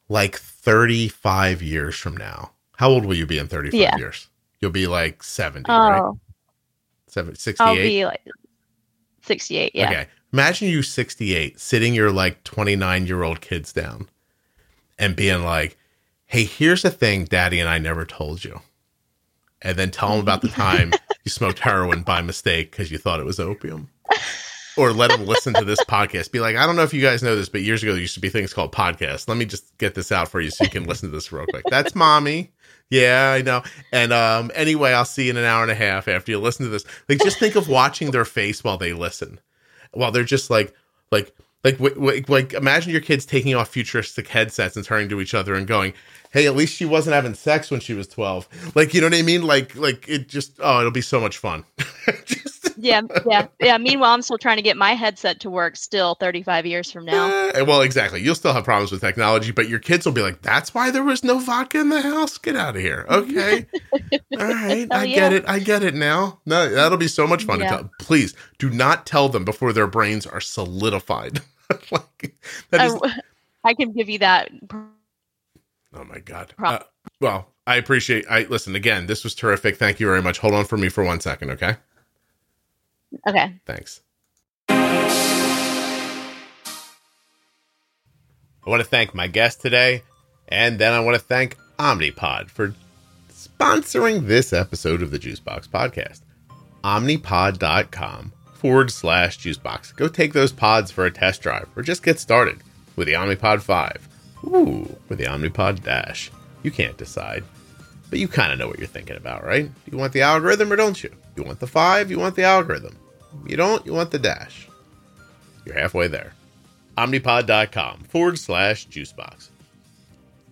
like 35 years from now how old will you be in 35 Yeah. years you'll be like 70 right Oh, I'll 68 be like sixty-eight. Yeah. okay imagine you 68 sitting your like 29 year old kids down and being like hey here's a thing daddy and i never told you and then tell them about the time you smoked heroin by mistake because you thought it was opium or let them listen to this podcast. Be like i don't know if you guys know this but years ago there used to be things called podcasts. Let me just get this out for you so you can listen to this real quick. That's mommy. Yeah i know. And um anyway i'll see you in an hour and a half after you listen to this. Like just think of watching their face while they listen. While they're just like like like w- w- like imagine your kids taking off futuristic headsets and turning to each other and going hey at least she wasn't having sex when she was 12 like you know what i mean? Like like it just oh it'll be so much fun yeah, yeah, yeah. Meanwhile, I'm still trying to get my headset to work. Still, 35 years from now. Eh, well exactly you'll still have problems with technology but your kids will be like that's why there was no vodka in the house get out of here okay all right Hell i yeah. get it i get it now no that'll be so much fun Yeah. to tell please do not tell them before their brains are solidified like that is I, I can give you that. Oh my god. Uh, well, I appreciate. I listen again. This was terrific. Thank you very much. Hold on for me for one second, okay? Okay. Thanks. I want to thank my guest today, and then I want to thank Omnipod for sponsoring this episode of the Juicebox Podcast. Omnipod.com forward slash juicebox. Go take those pods for a test drive or just get started with the Omnipod 5. Ooh, with the Omnipod Dash. You can't decide, but you kind of know what you're thinking about, right? You want the algorithm or don't you? You want the 5, you want the algorithm. You don't, you want the Dash. You're halfway there. Omnipod.com forward slash juicebox.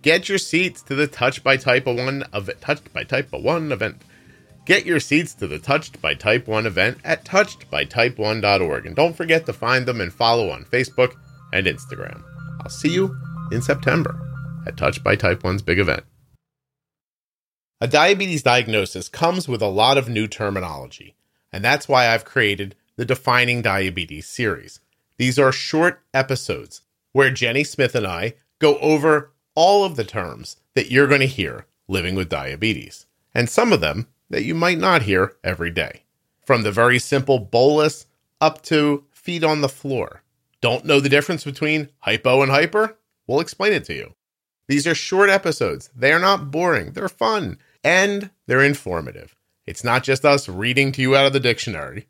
Get your seats to the Touched by Type 1 event. Touched by Type 1 event. Get your seats to the Touched by Type 1 event at touchedbytype1.org. And don't forget to find them and follow on Facebook and Instagram. I'll see you in September at Touched by Type 1's big event. A diabetes diagnosis comes with a lot of new terminology, and that's why I've created the Defining Diabetes series. These are short episodes where Jenny Smith and I go over all of the terms that you're going to hear living with diabetes, and some of them that you might not hear every day. From the very simple bolus up to feet on the floor. Don't know the difference between hypo and hyper? We'll explain it to you. These are short episodes. They are not boring, they're fun, and they're informative. It's not just us reading to you out of the dictionary.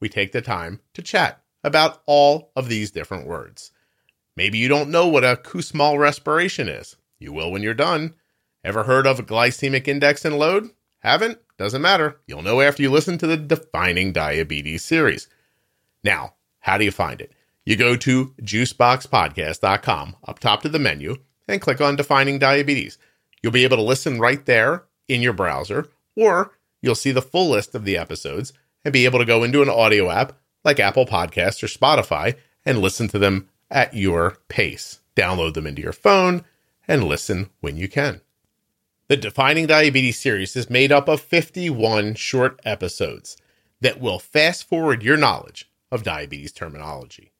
We take the time to chat about all of these different words. Maybe you don't know what a Kussmaul respiration is. You will when you're done. Ever heard of a glycemic index and load? Haven't? Doesn't matter. You'll know after you listen to the Defining Diabetes series. Now, how do you find it? You go to juiceboxpodcast.com up top to the menu and click on Defining Diabetes. You'll be able to listen right there in your browser, or you'll see the full list of the episodes and be able to go into an audio app like Apple Podcasts or Spotify and listen to them at your pace. Download them into your phone and listen when you can. The Defining Diabetes series is made up of 51 short episodes that will fast forward your knowledge of diabetes terminology.